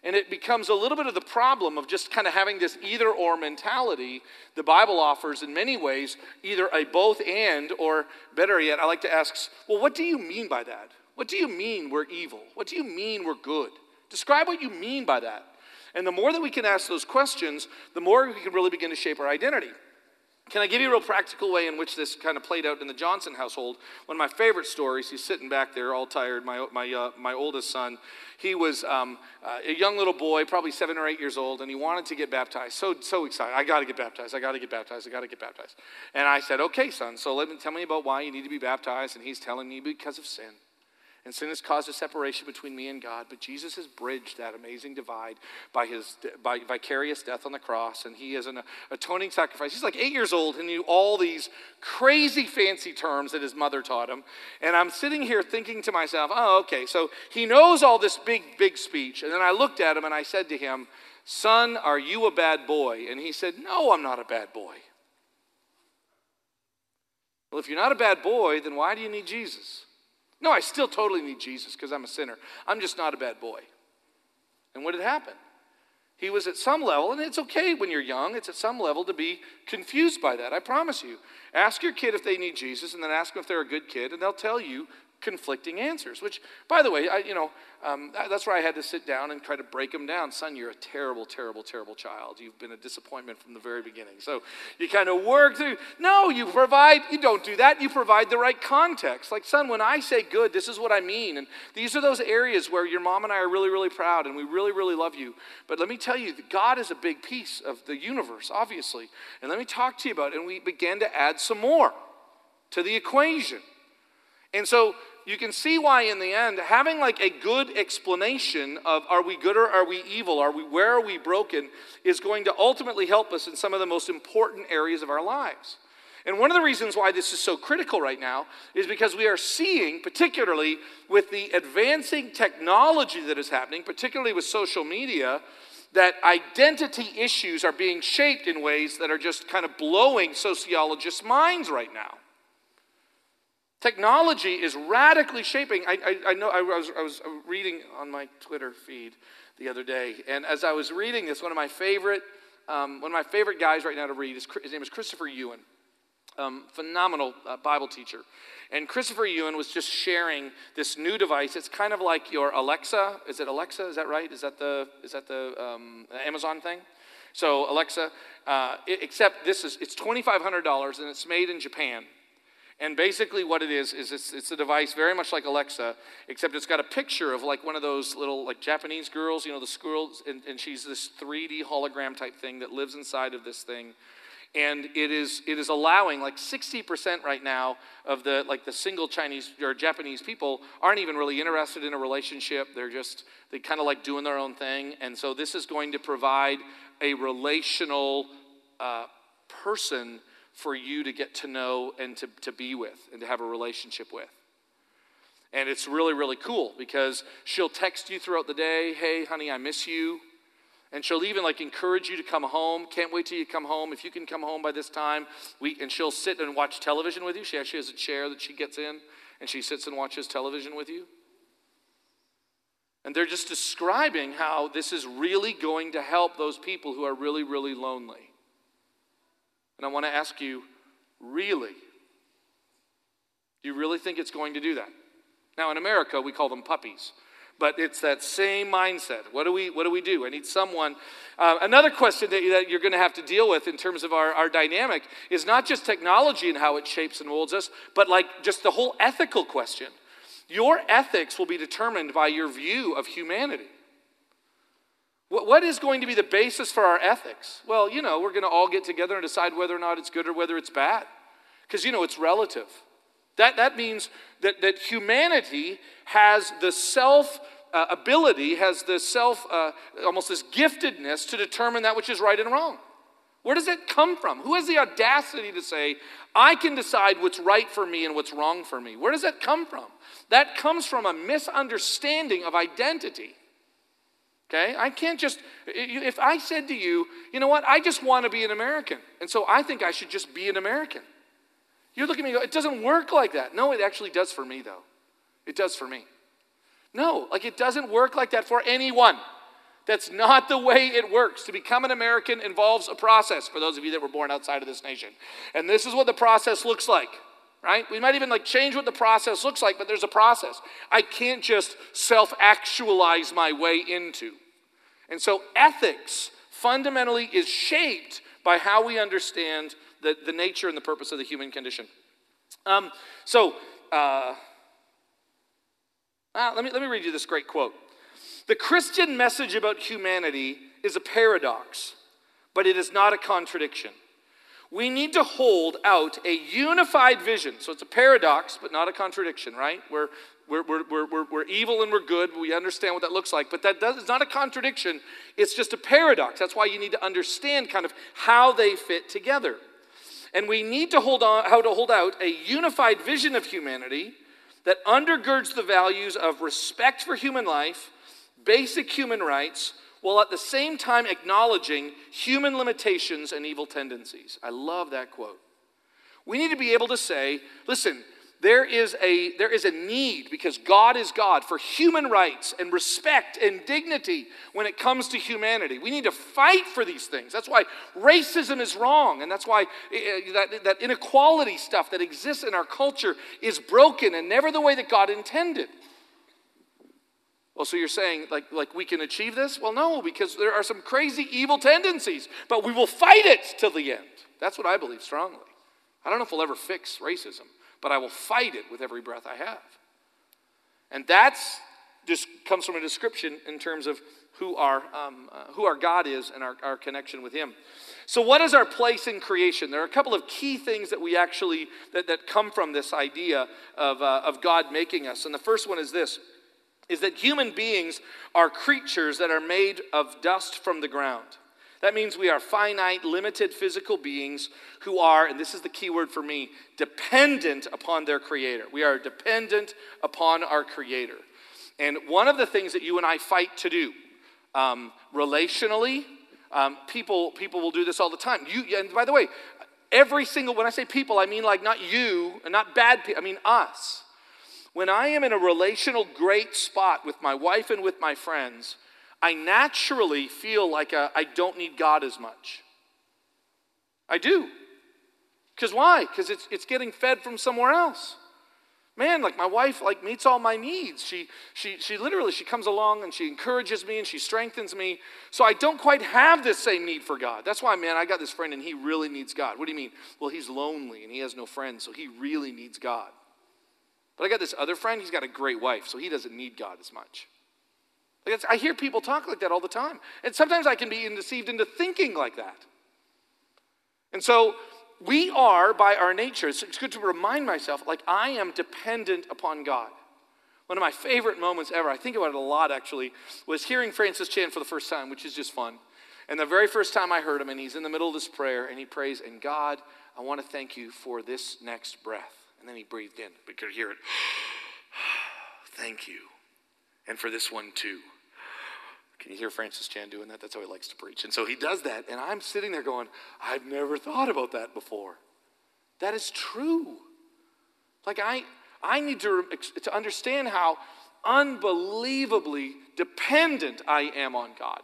And it becomes a little bit of the problem of just kind of having this either or mentality. The Bible offers, in many ways, either a both and, or better yet, I like to ask, well, what do you mean by that? What do you mean we're evil? What do you mean we're good? Describe what you mean by that. And the more that we can ask those questions, the more we can really begin to shape our identity. Can I give you a real practical way in which this kind of played out in the Johnson household? One of my favorite stories, he's sitting back there all tired, my, my, uh, my oldest son. He was um, uh, a young little boy, probably seven or eight years old, and he wanted to get baptized. So, so excited. I got to get baptized. I got to get baptized. I got to get baptized. And I said, okay, son, so let me tell me about why you need to be baptized. And he's telling me because of sin. And sin has caused a separation between me and God, but Jesus has bridged that amazing divide by his by vicarious death on the cross, and he is an atoning sacrifice. He's like eight years old and knew all these crazy fancy terms that his mother taught him. And I'm sitting here thinking to myself, oh, okay, so he knows all this big, big speech. And then I looked at him and I said to him, Son, are you a bad boy? And he said, No, I'm not a bad boy. Well, if you're not a bad boy, then why do you need Jesus? No, I still totally need Jesus because I'm a sinner. I'm just not a bad boy. And what had happened? He was at some level, and it's okay when you're young, it's at some level to be confused by that. I promise you. Ask your kid if they need Jesus, and then ask them if they're a good kid, and they'll tell you conflicting answers. Which, by the way, I, you know, um, that's where I had to sit down and try to break them down. Son, you're a terrible, terrible, terrible child. You've been a disappointment from the very beginning. So you kind of work through. No, you provide. You don't do that. You provide the right context. Like, son, when I say good, this is what I mean, and these are those areas where your mom and I are really, really proud, and we really, really love you. But let me tell you, God is a big piece of the universe, obviously. And let me talk to you about it. And we began to add some more to the equation. And so you can see why in the end having like a good explanation of are we good or are we evil are we where are we broken is going to ultimately help us in some of the most important areas of our lives. And one of the reasons why this is so critical right now is because we are seeing particularly with the advancing technology that is happening particularly with social media that identity issues are being shaped in ways that are just kind of blowing sociologists' minds right now Technology is radically shaping. I, I, I know I was, I was reading on my Twitter feed the other day, and as I was reading this, one of my favorite, um, one of my favorite guys right now to read is his name is Christopher Yuan, um, phenomenal uh, Bible teacher. And Christopher Yuan was just sharing this new device. It's kind of like your Alexa. Is it Alexa? Is that right? Is that the is that the um, Amazon thing? So Alexa, uh, it, except this is it's twenty five hundred dollars and it's made in Japan And basically, what it is is it's, it's a device very much like Alexa, except it's got a picture of like one of those little like Japanese girls, you know, the squirrels, and, and she's this 3D hologram type thing that lives inside of this thing. And it is it is allowing like 60% right now of the like the single chinese or japanese people aren't even really interested in a relationship. They're just they kind of like doing their own thing. And so this is going to provide a relational uh, person for you to get to know and to, to be with and to have a relationship with and it's really really cool because she'll text you throughout the day hey honey i miss you and she'll even like encourage you to come home. Can't wait till you come home. If you can come home by this time, we and she'll sit and watch television with you. She actually has a chair that she gets in, and she sits and watches television with you. And they're just describing how this is really going to help those people who are really, really lonely. And I want to ask you, really? Do you really think it's going to do that? Now, in America, we call them puppies but it's that same mindset. What do we, what do, we do? I need someone. Uh, another question that, that you're going to have to deal with in terms of our, our dynamic is not just technology and how it shapes and molds us, but like just the whole ethical question. Your ethics will be determined by your view of humanity. What, is going to be the basis for our ethics? Well, you know, we're going to all get together and decide whether or not it's good or whether it's bad. Because, you know, it's relative. That, that means that, that humanity has the self uh, ability, has the self, uh, almost this giftedness to determine that which is right and wrong. Where does it come from? Who has the audacity to say, I can decide what's right for me and what's wrong for me? Where does that come from? That comes from a misunderstanding of identity. Okay? I can't just, if I said to you, you know what, I just want to be an American, and so I think I should just be an American. You look at me and go, it doesn't work like that. No, it actually does for me, though. It does for me. No, like it doesn't work like that for anyone. That's not the way it works. To become an American involves a process for those of you that were born outside of this nation. And this is what the process looks like, right? We might even like change what the process looks like, but there's a process. I can't just self actualize my way into. And so ethics fundamentally is shaped by how we understand the, the nature and the purpose of the human condition. Um, so, uh, uh, let, me, let me read you this great quote. The Christian message about humanity is a paradox, but it is not a contradiction. We need to hold out a unified vision. So it's a paradox, but not a contradiction, right? We're, we're, we're, we're, we're, evil and we're good. We understand what that looks like. But that does, it's not a contradiction, it's just a paradox. That's why you need to understand kind of how they fit together. And we need to hold on, how to hold out a unified vision of humanity that undergirds the values of respect for human life, basic human rights, while at the same time acknowledging human limitations and evil tendencies. I love that quote. We need to be able to say, listen, there is a there is a need because God is God for human rights and respect and dignity when it comes to humanity. We need to fight for these things. That's why racism is wrong and that's why eh, eh, that, that inequality stuff that exists in our culture is broken and never the way that God intended. Well, so you're saying like, like we can achieve this? Well, no, because there are some crazy evil tendencies, but we will fight it till the end. That's what I believe strongly. I don't know if we'll ever fix racism but I will fight it with every breath I have. And that's just comes from a description in terms of who our, um, uh, who our God is and our, our connection with Him. So, what is our place in creation? There are a couple of key things that we actually that, that come from this idea of, uh, of God making us. And the first one is this: is that human beings are creatures that are made of dust from the ground. That means we are finite, limited physical beings who are, and this is the key word for me, dependent upon their Creator. We are dependent upon our Creator. And one of the things that you and I fight to do, um, relationally, um, people, people will do this all the time. You, and by the way, every single, when I say people, I mean like not you and not bad people, I mean us. When I am in a relational great spot with my wife and with my friends, I naturally feel like uh, I don't need God as much. I do. Because why? Because it's, it's getting fed from somewhere else. Man, like my wife like meets all my needs. She she she literally she comes along and she encourages me and she strengthens me. So I don't quite have this same need for God. That's why, man, I got this friend and he really needs God. What do you mean? Well, he's lonely and he has no friends, so he really needs God. But I got this other friend, he's got a great wife, so he doesn't need God as much. Like I hear people talk like that all the time. And sometimes I can be deceived into thinking like that. And so we are, by our nature, it's good to remind myself, like I am dependent upon God. One of my favorite moments ever, I think about it a lot actually, was hearing Francis Chan for the first time, which is just fun. And the very first time I heard him, and he's in the middle of this prayer, and he prays, And God, I want to thank you for this next breath. And then he breathed in. We could hear it. (sighs) thank you. And for this one too. Can you hear Francis Chan doing that? That's how he likes to preach. And so he does that, and I'm sitting there going, I've never thought about that before. That is true. Like I, I need to, to understand how unbelievably dependent I am on God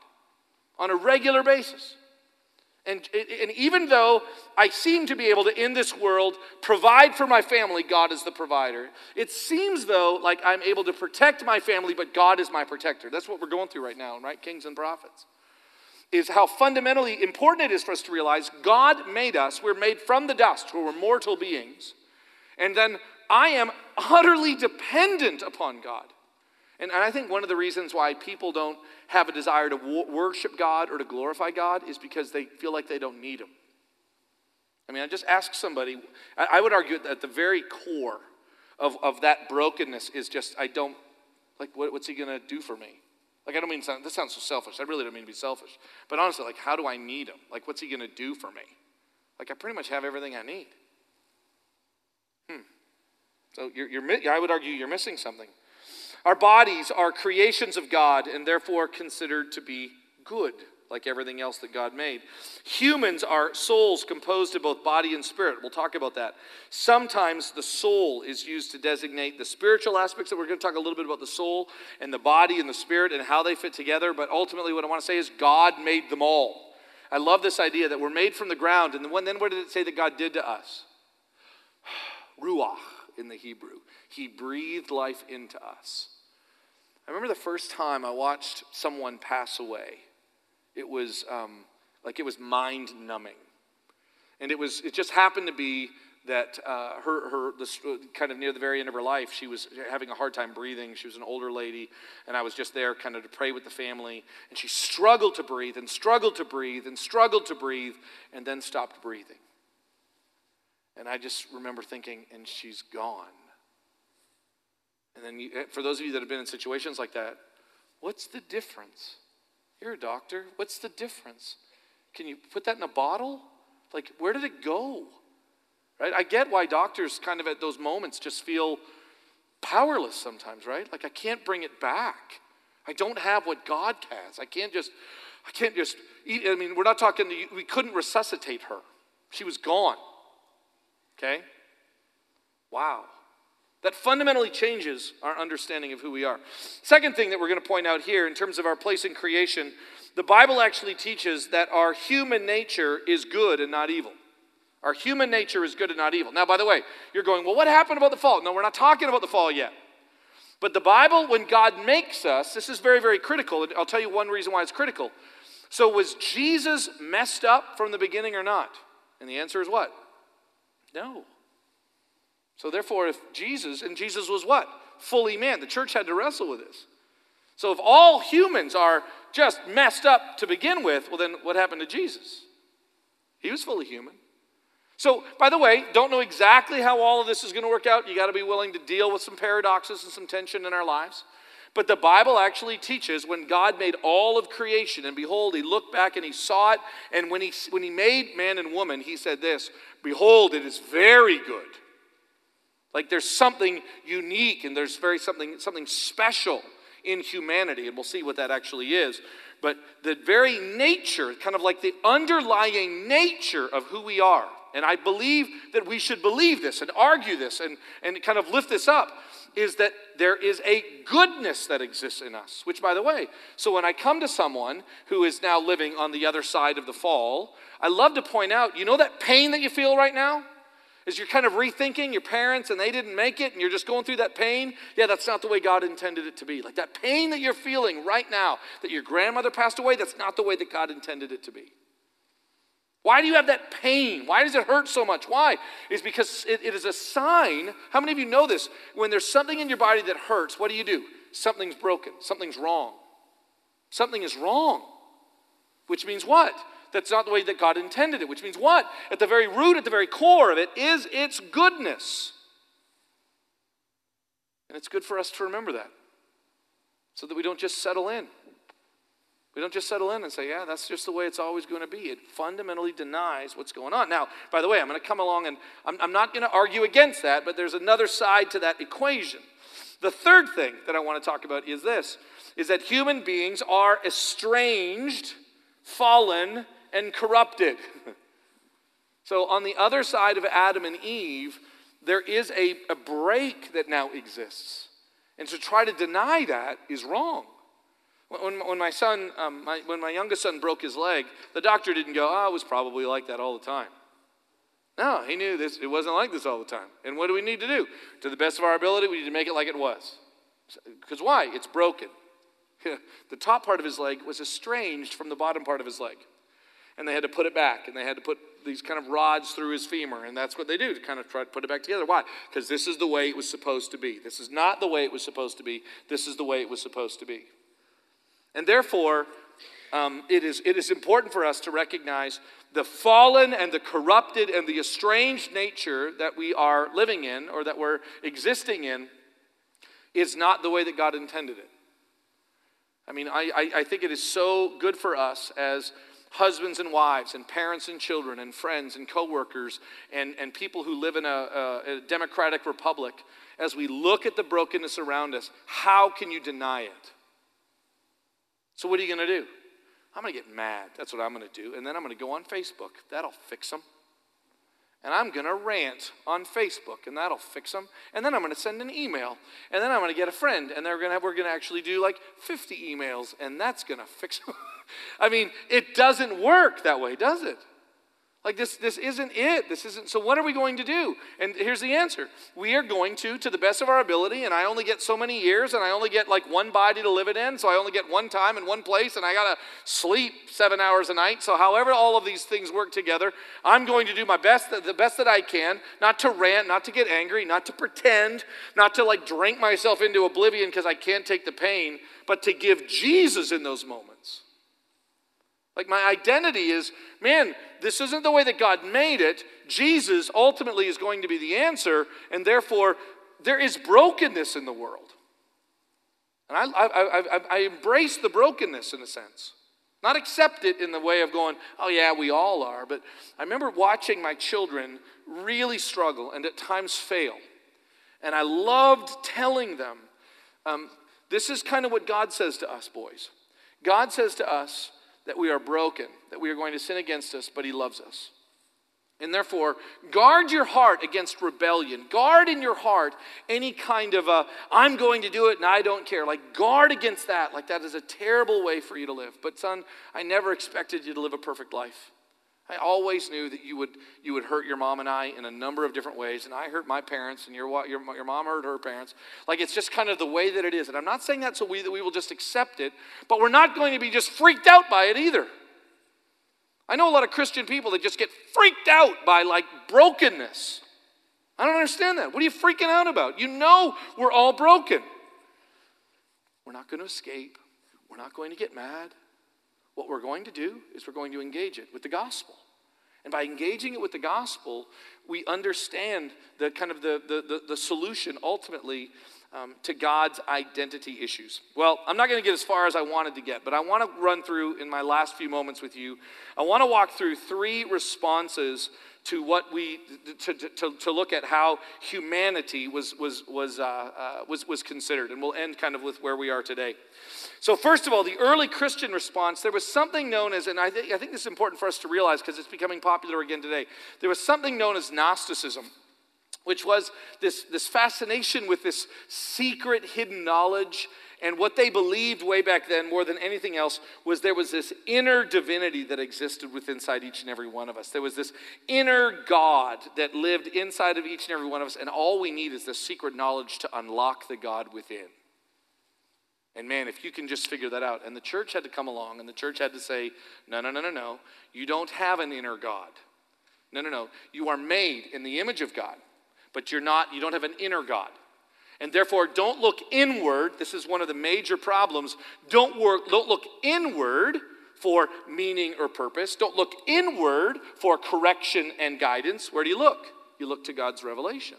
on a regular basis. And, and even though I seem to be able to, in this world, provide for my family, God is the provider, it seems, though, like I'm able to protect my family, but God is my protector. That's what we're going through right now, right? Kings and prophets. Is how fundamentally important it is for us to realize God made us. We're made from the dust, we're mortal beings. And then I am utterly dependent upon God. And, I think one of the reasons why people don't have a desire to worship God or to glorify God is because they feel like they don't need Him. I mean, I just ask somebody, I, would argue that the very core of, of that brokenness is just, I don't, like, what, what's He going to do for me? Like, I don't mean, this sounds so selfish. I really don't mean to be selfish. But honestly, like, how do I need Him? Like, what's He going to do for me? Like, I pretty much have everything I need. Hmm. So you're, you're, I would argue you're missing something. Our bodies are creations of God and therefore considered to be good, like everything else that God made. Humans are souls composed of both body and spirit. We'll talk about that. Sometimes the soul is used to designate the spiritual aspects that we're going to talk a little bit about the soul and the body and the spirit and how they fit together. But ultimately, what I want to say is God made them all. I love this idea that we're made from the ground. And then what did it say that God did to us? (sighs) Ruach in the Hebrew. He breathed life into us. I remember the first time I watched someone pass away. It was um, like it was mind numbing. And it was, it just happened to be that uh, her, her this, uh, kind of near the very end of her life, she was having a hard time breathing. She was an older lady, and I was just there kind of to pray with the family. And she struggled to breathe and struggled to breathe and struggled to breathe and then stopped breathing. And I just remember thinking, and she's gone. And then, you, eh, for those of you that have been in situations like that, what's the difference? You're a doctor. What's the difference? Can you put that in a bottle? Like, where did it go? Right? I get why doctors kind of at those moments just feel powerless sometimes, right? Like, I can't bring it back. I don't have what God has. I can't just, I can't just, eat. I mean, we're not talking, we couldn't resuscitate her. She was gone. Okay? Wow. That fundamentally changes our understanding of who we are. Second thing that we're going to point out here in terms of our place in creation, the Bible actually teaches that our human nature is good and not evil. Our human nature is good and not evil. Now, by the way, you're going, well, what happened about the fall? No, we're not talking about the fall yet. But the Bible, when God makes us, this is very, very critical. I'll tell you one reason why it's critical. So, was Jesus messed up from the beginning or not? And the answer is what? No. So, therefore, if Jesus, and Jesus was what? Fully man. The church had to wrestle with this. So, if all humans are just messed up to begin with, well, then what happened to Jesus? He was fully human. So, by the way, don't know exactly how all of this is going to work out. You got to be willing to deal with some paradoxes and some tension in our lives. But the Bible actually teaches when God made all of creation, and behold, he looked back and he saw it. And when he, when he made man and woman, he said this Behold, it is very good. Like there's something unique and there's very something, something special in humanity, and we'll see what that actually is. But the very nature, kind of like the underlying nature of who we are, and I believe that we should believe this and argue this and, and kind of lift this up, is that there is a goodness that exists in us. Which, by the way, so when I come to someone who is now living on the other side of the fall, I love to point out you know that pain that you feel right now? As you're kind of rethinking your parents and they didn't make it and you're just going through that pain, yeah, that's not the way God intended it to be. Like that pain that you're feeling right now, that your grandmother passed away, that's not the way that God intended it to be. Why do you have that pain? Why does it hurt so much? Why? Is because it, it is a sign. How many of you know this? When there's something in your body that hurts, what do you do? Something's broken, something's wrong. Something is wrong. Which means what? That's not the way that God intended it, which means what? At the very root, at the very core of it, is its goodness. And it's good for us to remember that so that we don't just settle in. We don't just settle in and say, yeah, that's just the way it's always going to be. It fundamentally denies what's going on. Now, by the way, I'm going to come along and I'm, I'm not going to argue against that, but there's another side to that equation. The third thing that I want to talk about is this is that human beings are estranged, fallen, and corrupted. (laughs) so, on the other side of Adam and Eve, there is a, a break that now exists. And to try to deny that is wrong. When, when my son, um, my, when my youngest son broke his leg, the doctor didn't go, oh, it was probably like that all the time. No, he knew this, it wasn't like this all the time. And what do we need to do? To the best of our ability, we need to make it like it was. Because why? It's broken. (laughs) the top part of his leg was estranged from the bottom part of his leg and they had to put it back, and they had to put these kind of rods through his femur, and that's what they do to kind of try to put it back together. Why? Because this is the way it was supposed to be. This is not the way it was supposed to be. This is the way it was supposed to be. And therefore, um, it, is, it is important for us to recognize the fallen and the corrupted and the estranged nature that we are living in or that we're existing in is not the way that God intended it. I mean, I, I, I think it is so good for us as husbands and wives, and parents and children, and friends and coworkers, and, and people who live in a, a, a democratic republic, as we look at the brokenness around us, how can you deny it? So, what are you going to do? I'm going to get mad. That's what I'm going to do. And then I'm going to go on Facebook. That'll fix them. And I'm going to rant on Facebook, and that'll fix them. And then I'm going to send an email. And then I'm going to get a friend, and they're going to, we're going to actually do like 50 emails, and that's going to fix them. (laughs) I mean, it doesn't work that way, does it? Like this, this isn't it. This isn't. So what are we going to do? And here's the answer: we are going to, to the best of our ability. And I only get so many years, and I only get like one body to live it in. So I only get one time in one place, and I gotta sleep seven hours a night. So however all of these things work together, I'm going to do my best, the best that I can, not to rant, not to get angry, not to pretend, not to like drink myself into oblivion because I can't take the pain, but to give Jesus in those moments. Like my identity is, man, this isn't the way that God made it. Jesus ultimately is going to be the answer, and therefore there is brokenness in the world. And I, I, I, I, embrace the brokenness in a sense. Not accept it in the way of going, oh, yeah, we all are. But I remember watching my children really struggle and at times fail. And I loved telling them, um, this is kind of what God says to us, boys. God says to us, that we are broken, that we are going to sin against us, but He loves us. And therefore, guard your heart against rebellion. Guard in your heart any kind of a, I'm going to do it and I don't care. Like, guard against that. Like, that is a terrible way for you to live. But, son, I never expected you to live a perfect life. I always knew that you would, you would hurt your mom and I in a number of different ways. And I hurt my parents, and your, your, your mom hurt her parents. Like, it's just kind of the way that it is. And I'm not saying that so we, that we will just accept it, but we're not going to be just freaked out by it either. I know a lot of Christian people that just get freaked out by like brokenness. I don't understand that. What are you freaking out about? You know we're all broken. We're not going to escape. We're not going to get mad. What we're going to do is we're going to engage it with the gospel. And by engaging it with the gospel, we understand the kind of the, the, the, the solution ultimately um, to God's identity issues. Well, I'm not going to get as far as I wanted to get, but I want to run through in my last few moments with you. I want to walk through three responses to what we to, to, to look at how humanity was was was uh, uh, was was considered, and we'll end kind of with where we are today. So, first of all, the early Christian response, there was something known as, and I, I think this is important for us to realize because it's becoming popular again today. There was something known as Gnosticism which was this, this fascination with this secret hidden knowledge And what they believed way back then, more than anything else, was there was this inner divinity that existed within inside each and every one of us. There was this inner God that lived inside of each and every one of us, and all we need is the secret knowledge to unlock the God within. And man, if you can just figure that out. And the church had to come along, and the church had to say, no, no, no, no, no. You don't have an inner God. No, no, no. You are made in the image of God, but you're not, you don't have an inner God. And therefore, don't look inward. This is one of the major problems. Don't, work, don't look inward for meaning or purpose. Don't look inward for correction and guidance. Where do you look? You look to God's revelation.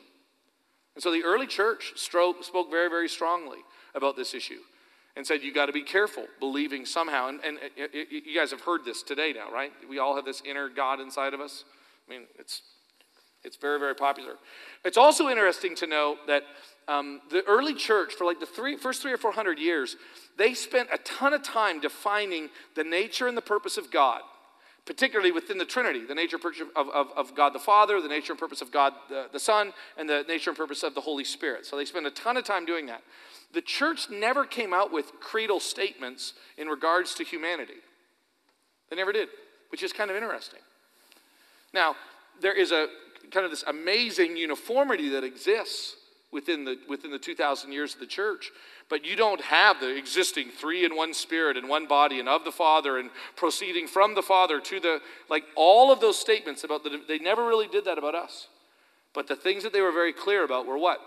And so the early church spoke very, very strongly about this issue and said, You got to be careful believing somehow. And, and it, it, you guys have heard this today now, right? We all have this inner God inside of us. I mean, it's, it's very, very popular. It's also interesting to know that um, the early church, for like the three, first three or four hundred years, they spent a ton of time defining the nature and the purpose of God, particularly within the Trinity the nature of, of, of God the Father, the nature and purpose of God the, the Son, and the nature and purpose of the Holy Spirit. So they spent a ton of time doing that. The church never came out with creedal statements in regards to humanity, they never did, which is kind of interesting. Now, there is a kind of this amazing uniformity that exists within the, within the 2,000 years of the church. But you don't have the existing three in one spirit and one body and of the Father and proceeding from the Father to the, like all of those statements about the, they never really did that about us. But the things that they were very clear about were what?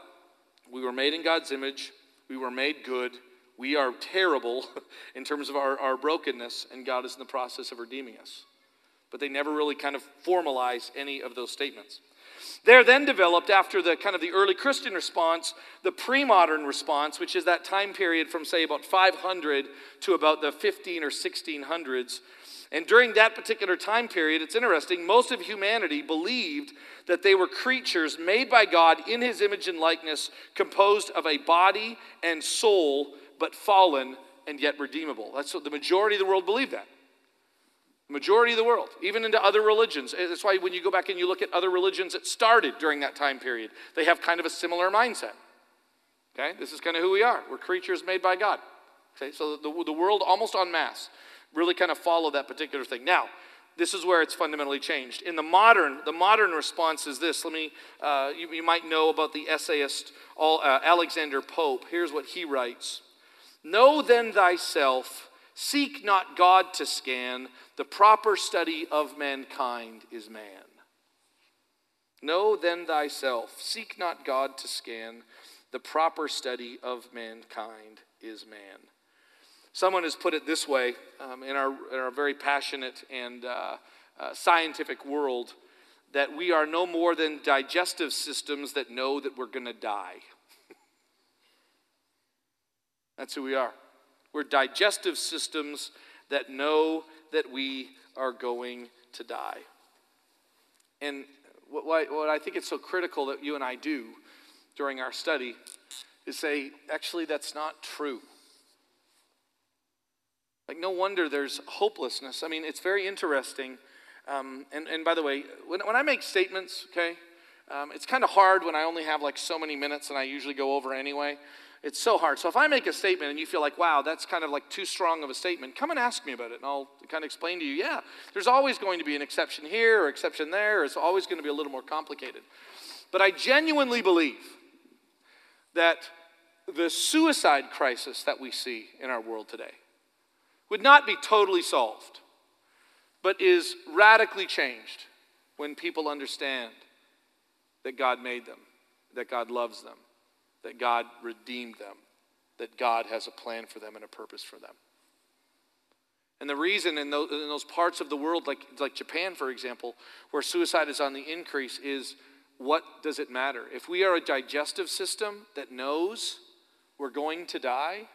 We were made in God's image, we were made good, we are terrible (laughs) in terms of our, our brokenness, and God is in the process of redeeming us. But they never really kind of formalize any of those statements. There then developed, after the kind of the early Christian response, the pre modern response, which is that time period from, say, about 500 to about the 15 or 1600s. And during that particular time period, it's interesting, most of humanity believed that they were creatures made by God in his image and likeness, composed of a body and soul, but fallen and yet redeemable. That's what the majority of the world believed that. Majority of the world, even into other religions. That's why when you go back and you look at other religions that started during that time period, they have kind of a similar mindset. Okay, this is kind of who we are. We're creatures made by God. Okay, so the, the world almost en masse really kind of follow that particular thing. Now, this is where it's fundamentally changed. In the modern, the modern response is this. Let me, uh, you, you, might know about the essayist uh, Alexander Pope. Here's what he writes Know then thyself Seek not God to scan, the proper study of mankind is man. Know then thyself, seek not God to scan, the proper study of mankind is man. Someone has put it this way um, in, our, in our very passionate and uh, uh, scientific world that we are no more than digestive systems that know that we're going to die. (laughs) That's who we are. We're digestive systems that know that we are going to die. And what, what I think it's so critical that you and I do during our study is say, actually, that's not true. Like, no wonder there's hopelessness. I mean, it's very interesting. Um, and, and by the way, when, when I make statements, okay, um, it's kind of hard when I only have like so many minutes and I usually go over anyway. It's so hard. So if I make a statement and you feel like, wow, that's kind of like too strong of a statement, come and ask me about it and I'll kind of explain to you, yeah, there's always going to be an exception here or exception there. It's always going to be a little more complicated. But I genuinely believe that the suicide crisis that we see in our world today would not be totally solved, but is radically changed when people understand that God made them, that God loves them, that God redeemed them, that God has a plan for them and a purpose for them. And the reason in those, in those, parts of the world, like, like Japan, for example, where suicide is on the increase, is what does it matter? If we are a digestive system that knows we're going to die,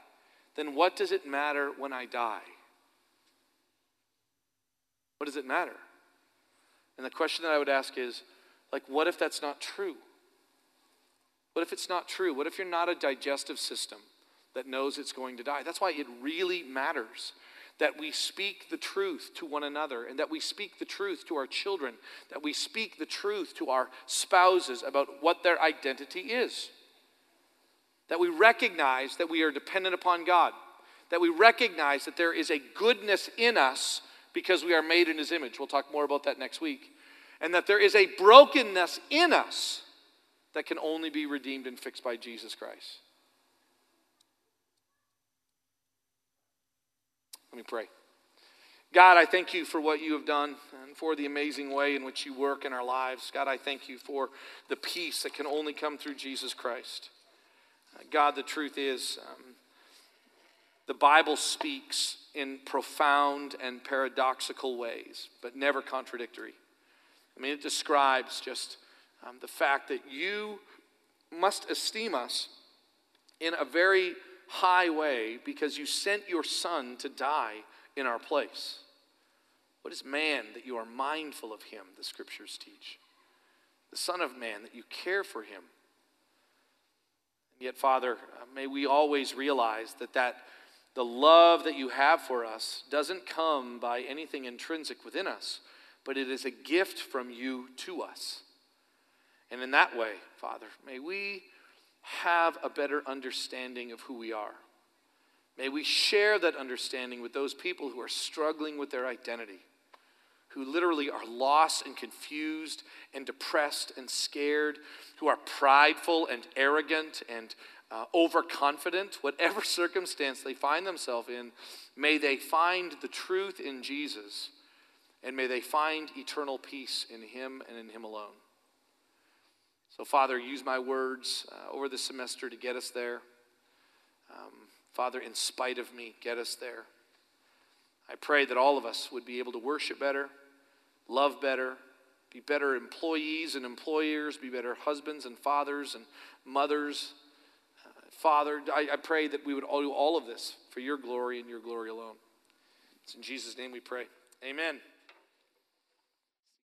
then what does it matter when I die? What does it matter? And the question that I would ask is, like, what if that's not true? What if it's not true? What if you're not a digestive system that knows it's going to die? That's why it really matters that we speak the truth to one another and that we speak the truth to our children, that we speak the truth to our spouses about what their identity is. that we recognize that we are dependent upon God, that we recognize that there is a goodness in us because we are made in His image. We'll talk more about that next week. And that there is a brokenness in us that can only be redeemed and fixed by Jesus Christ. Let me pray. God, I thank you for what you have done and for the amazing way in which you work in our lives. God, I thank you for the peace that can only come through Jesus Christ. Uh, God, the truth is, um, the Bible speaks in profound and paradoxical ways, but never contradictory. I mean, it describes just um, the fact that you must esteem us in a very high way because you sent your Son to die in our place. What is man that you are mindful of him, the scriptures teach? The Son of Man, that you care for him. And yet, Father, uh, may we always realize that, that the love that you have for us doesn't come by anything intrinsic within us, but it is a gift from you to us. And in that way, Father, may we have a better understanding of who we are. May we share that understanding with those people who are struggling with their identity, who literally are lost and confused and depressed and scared, who are prideful and arrogant and uh, overconfident, whatever (laughs) circumstance they find themselves in, may they find the truth in Jesus and may they find eternal peace in Him and in Him alone. So, Father, use my words uh, over the semester to get us there. Um, Father, in spite of me, get us there. I pray that all of us would be able to worship better, love better, be better employees and employers, be better husbands and fathers and mothers. Uh, Father, I, I, pray that we would all do all of this for your glory and your glory alone. It's in Jesus' name we pray. Amen.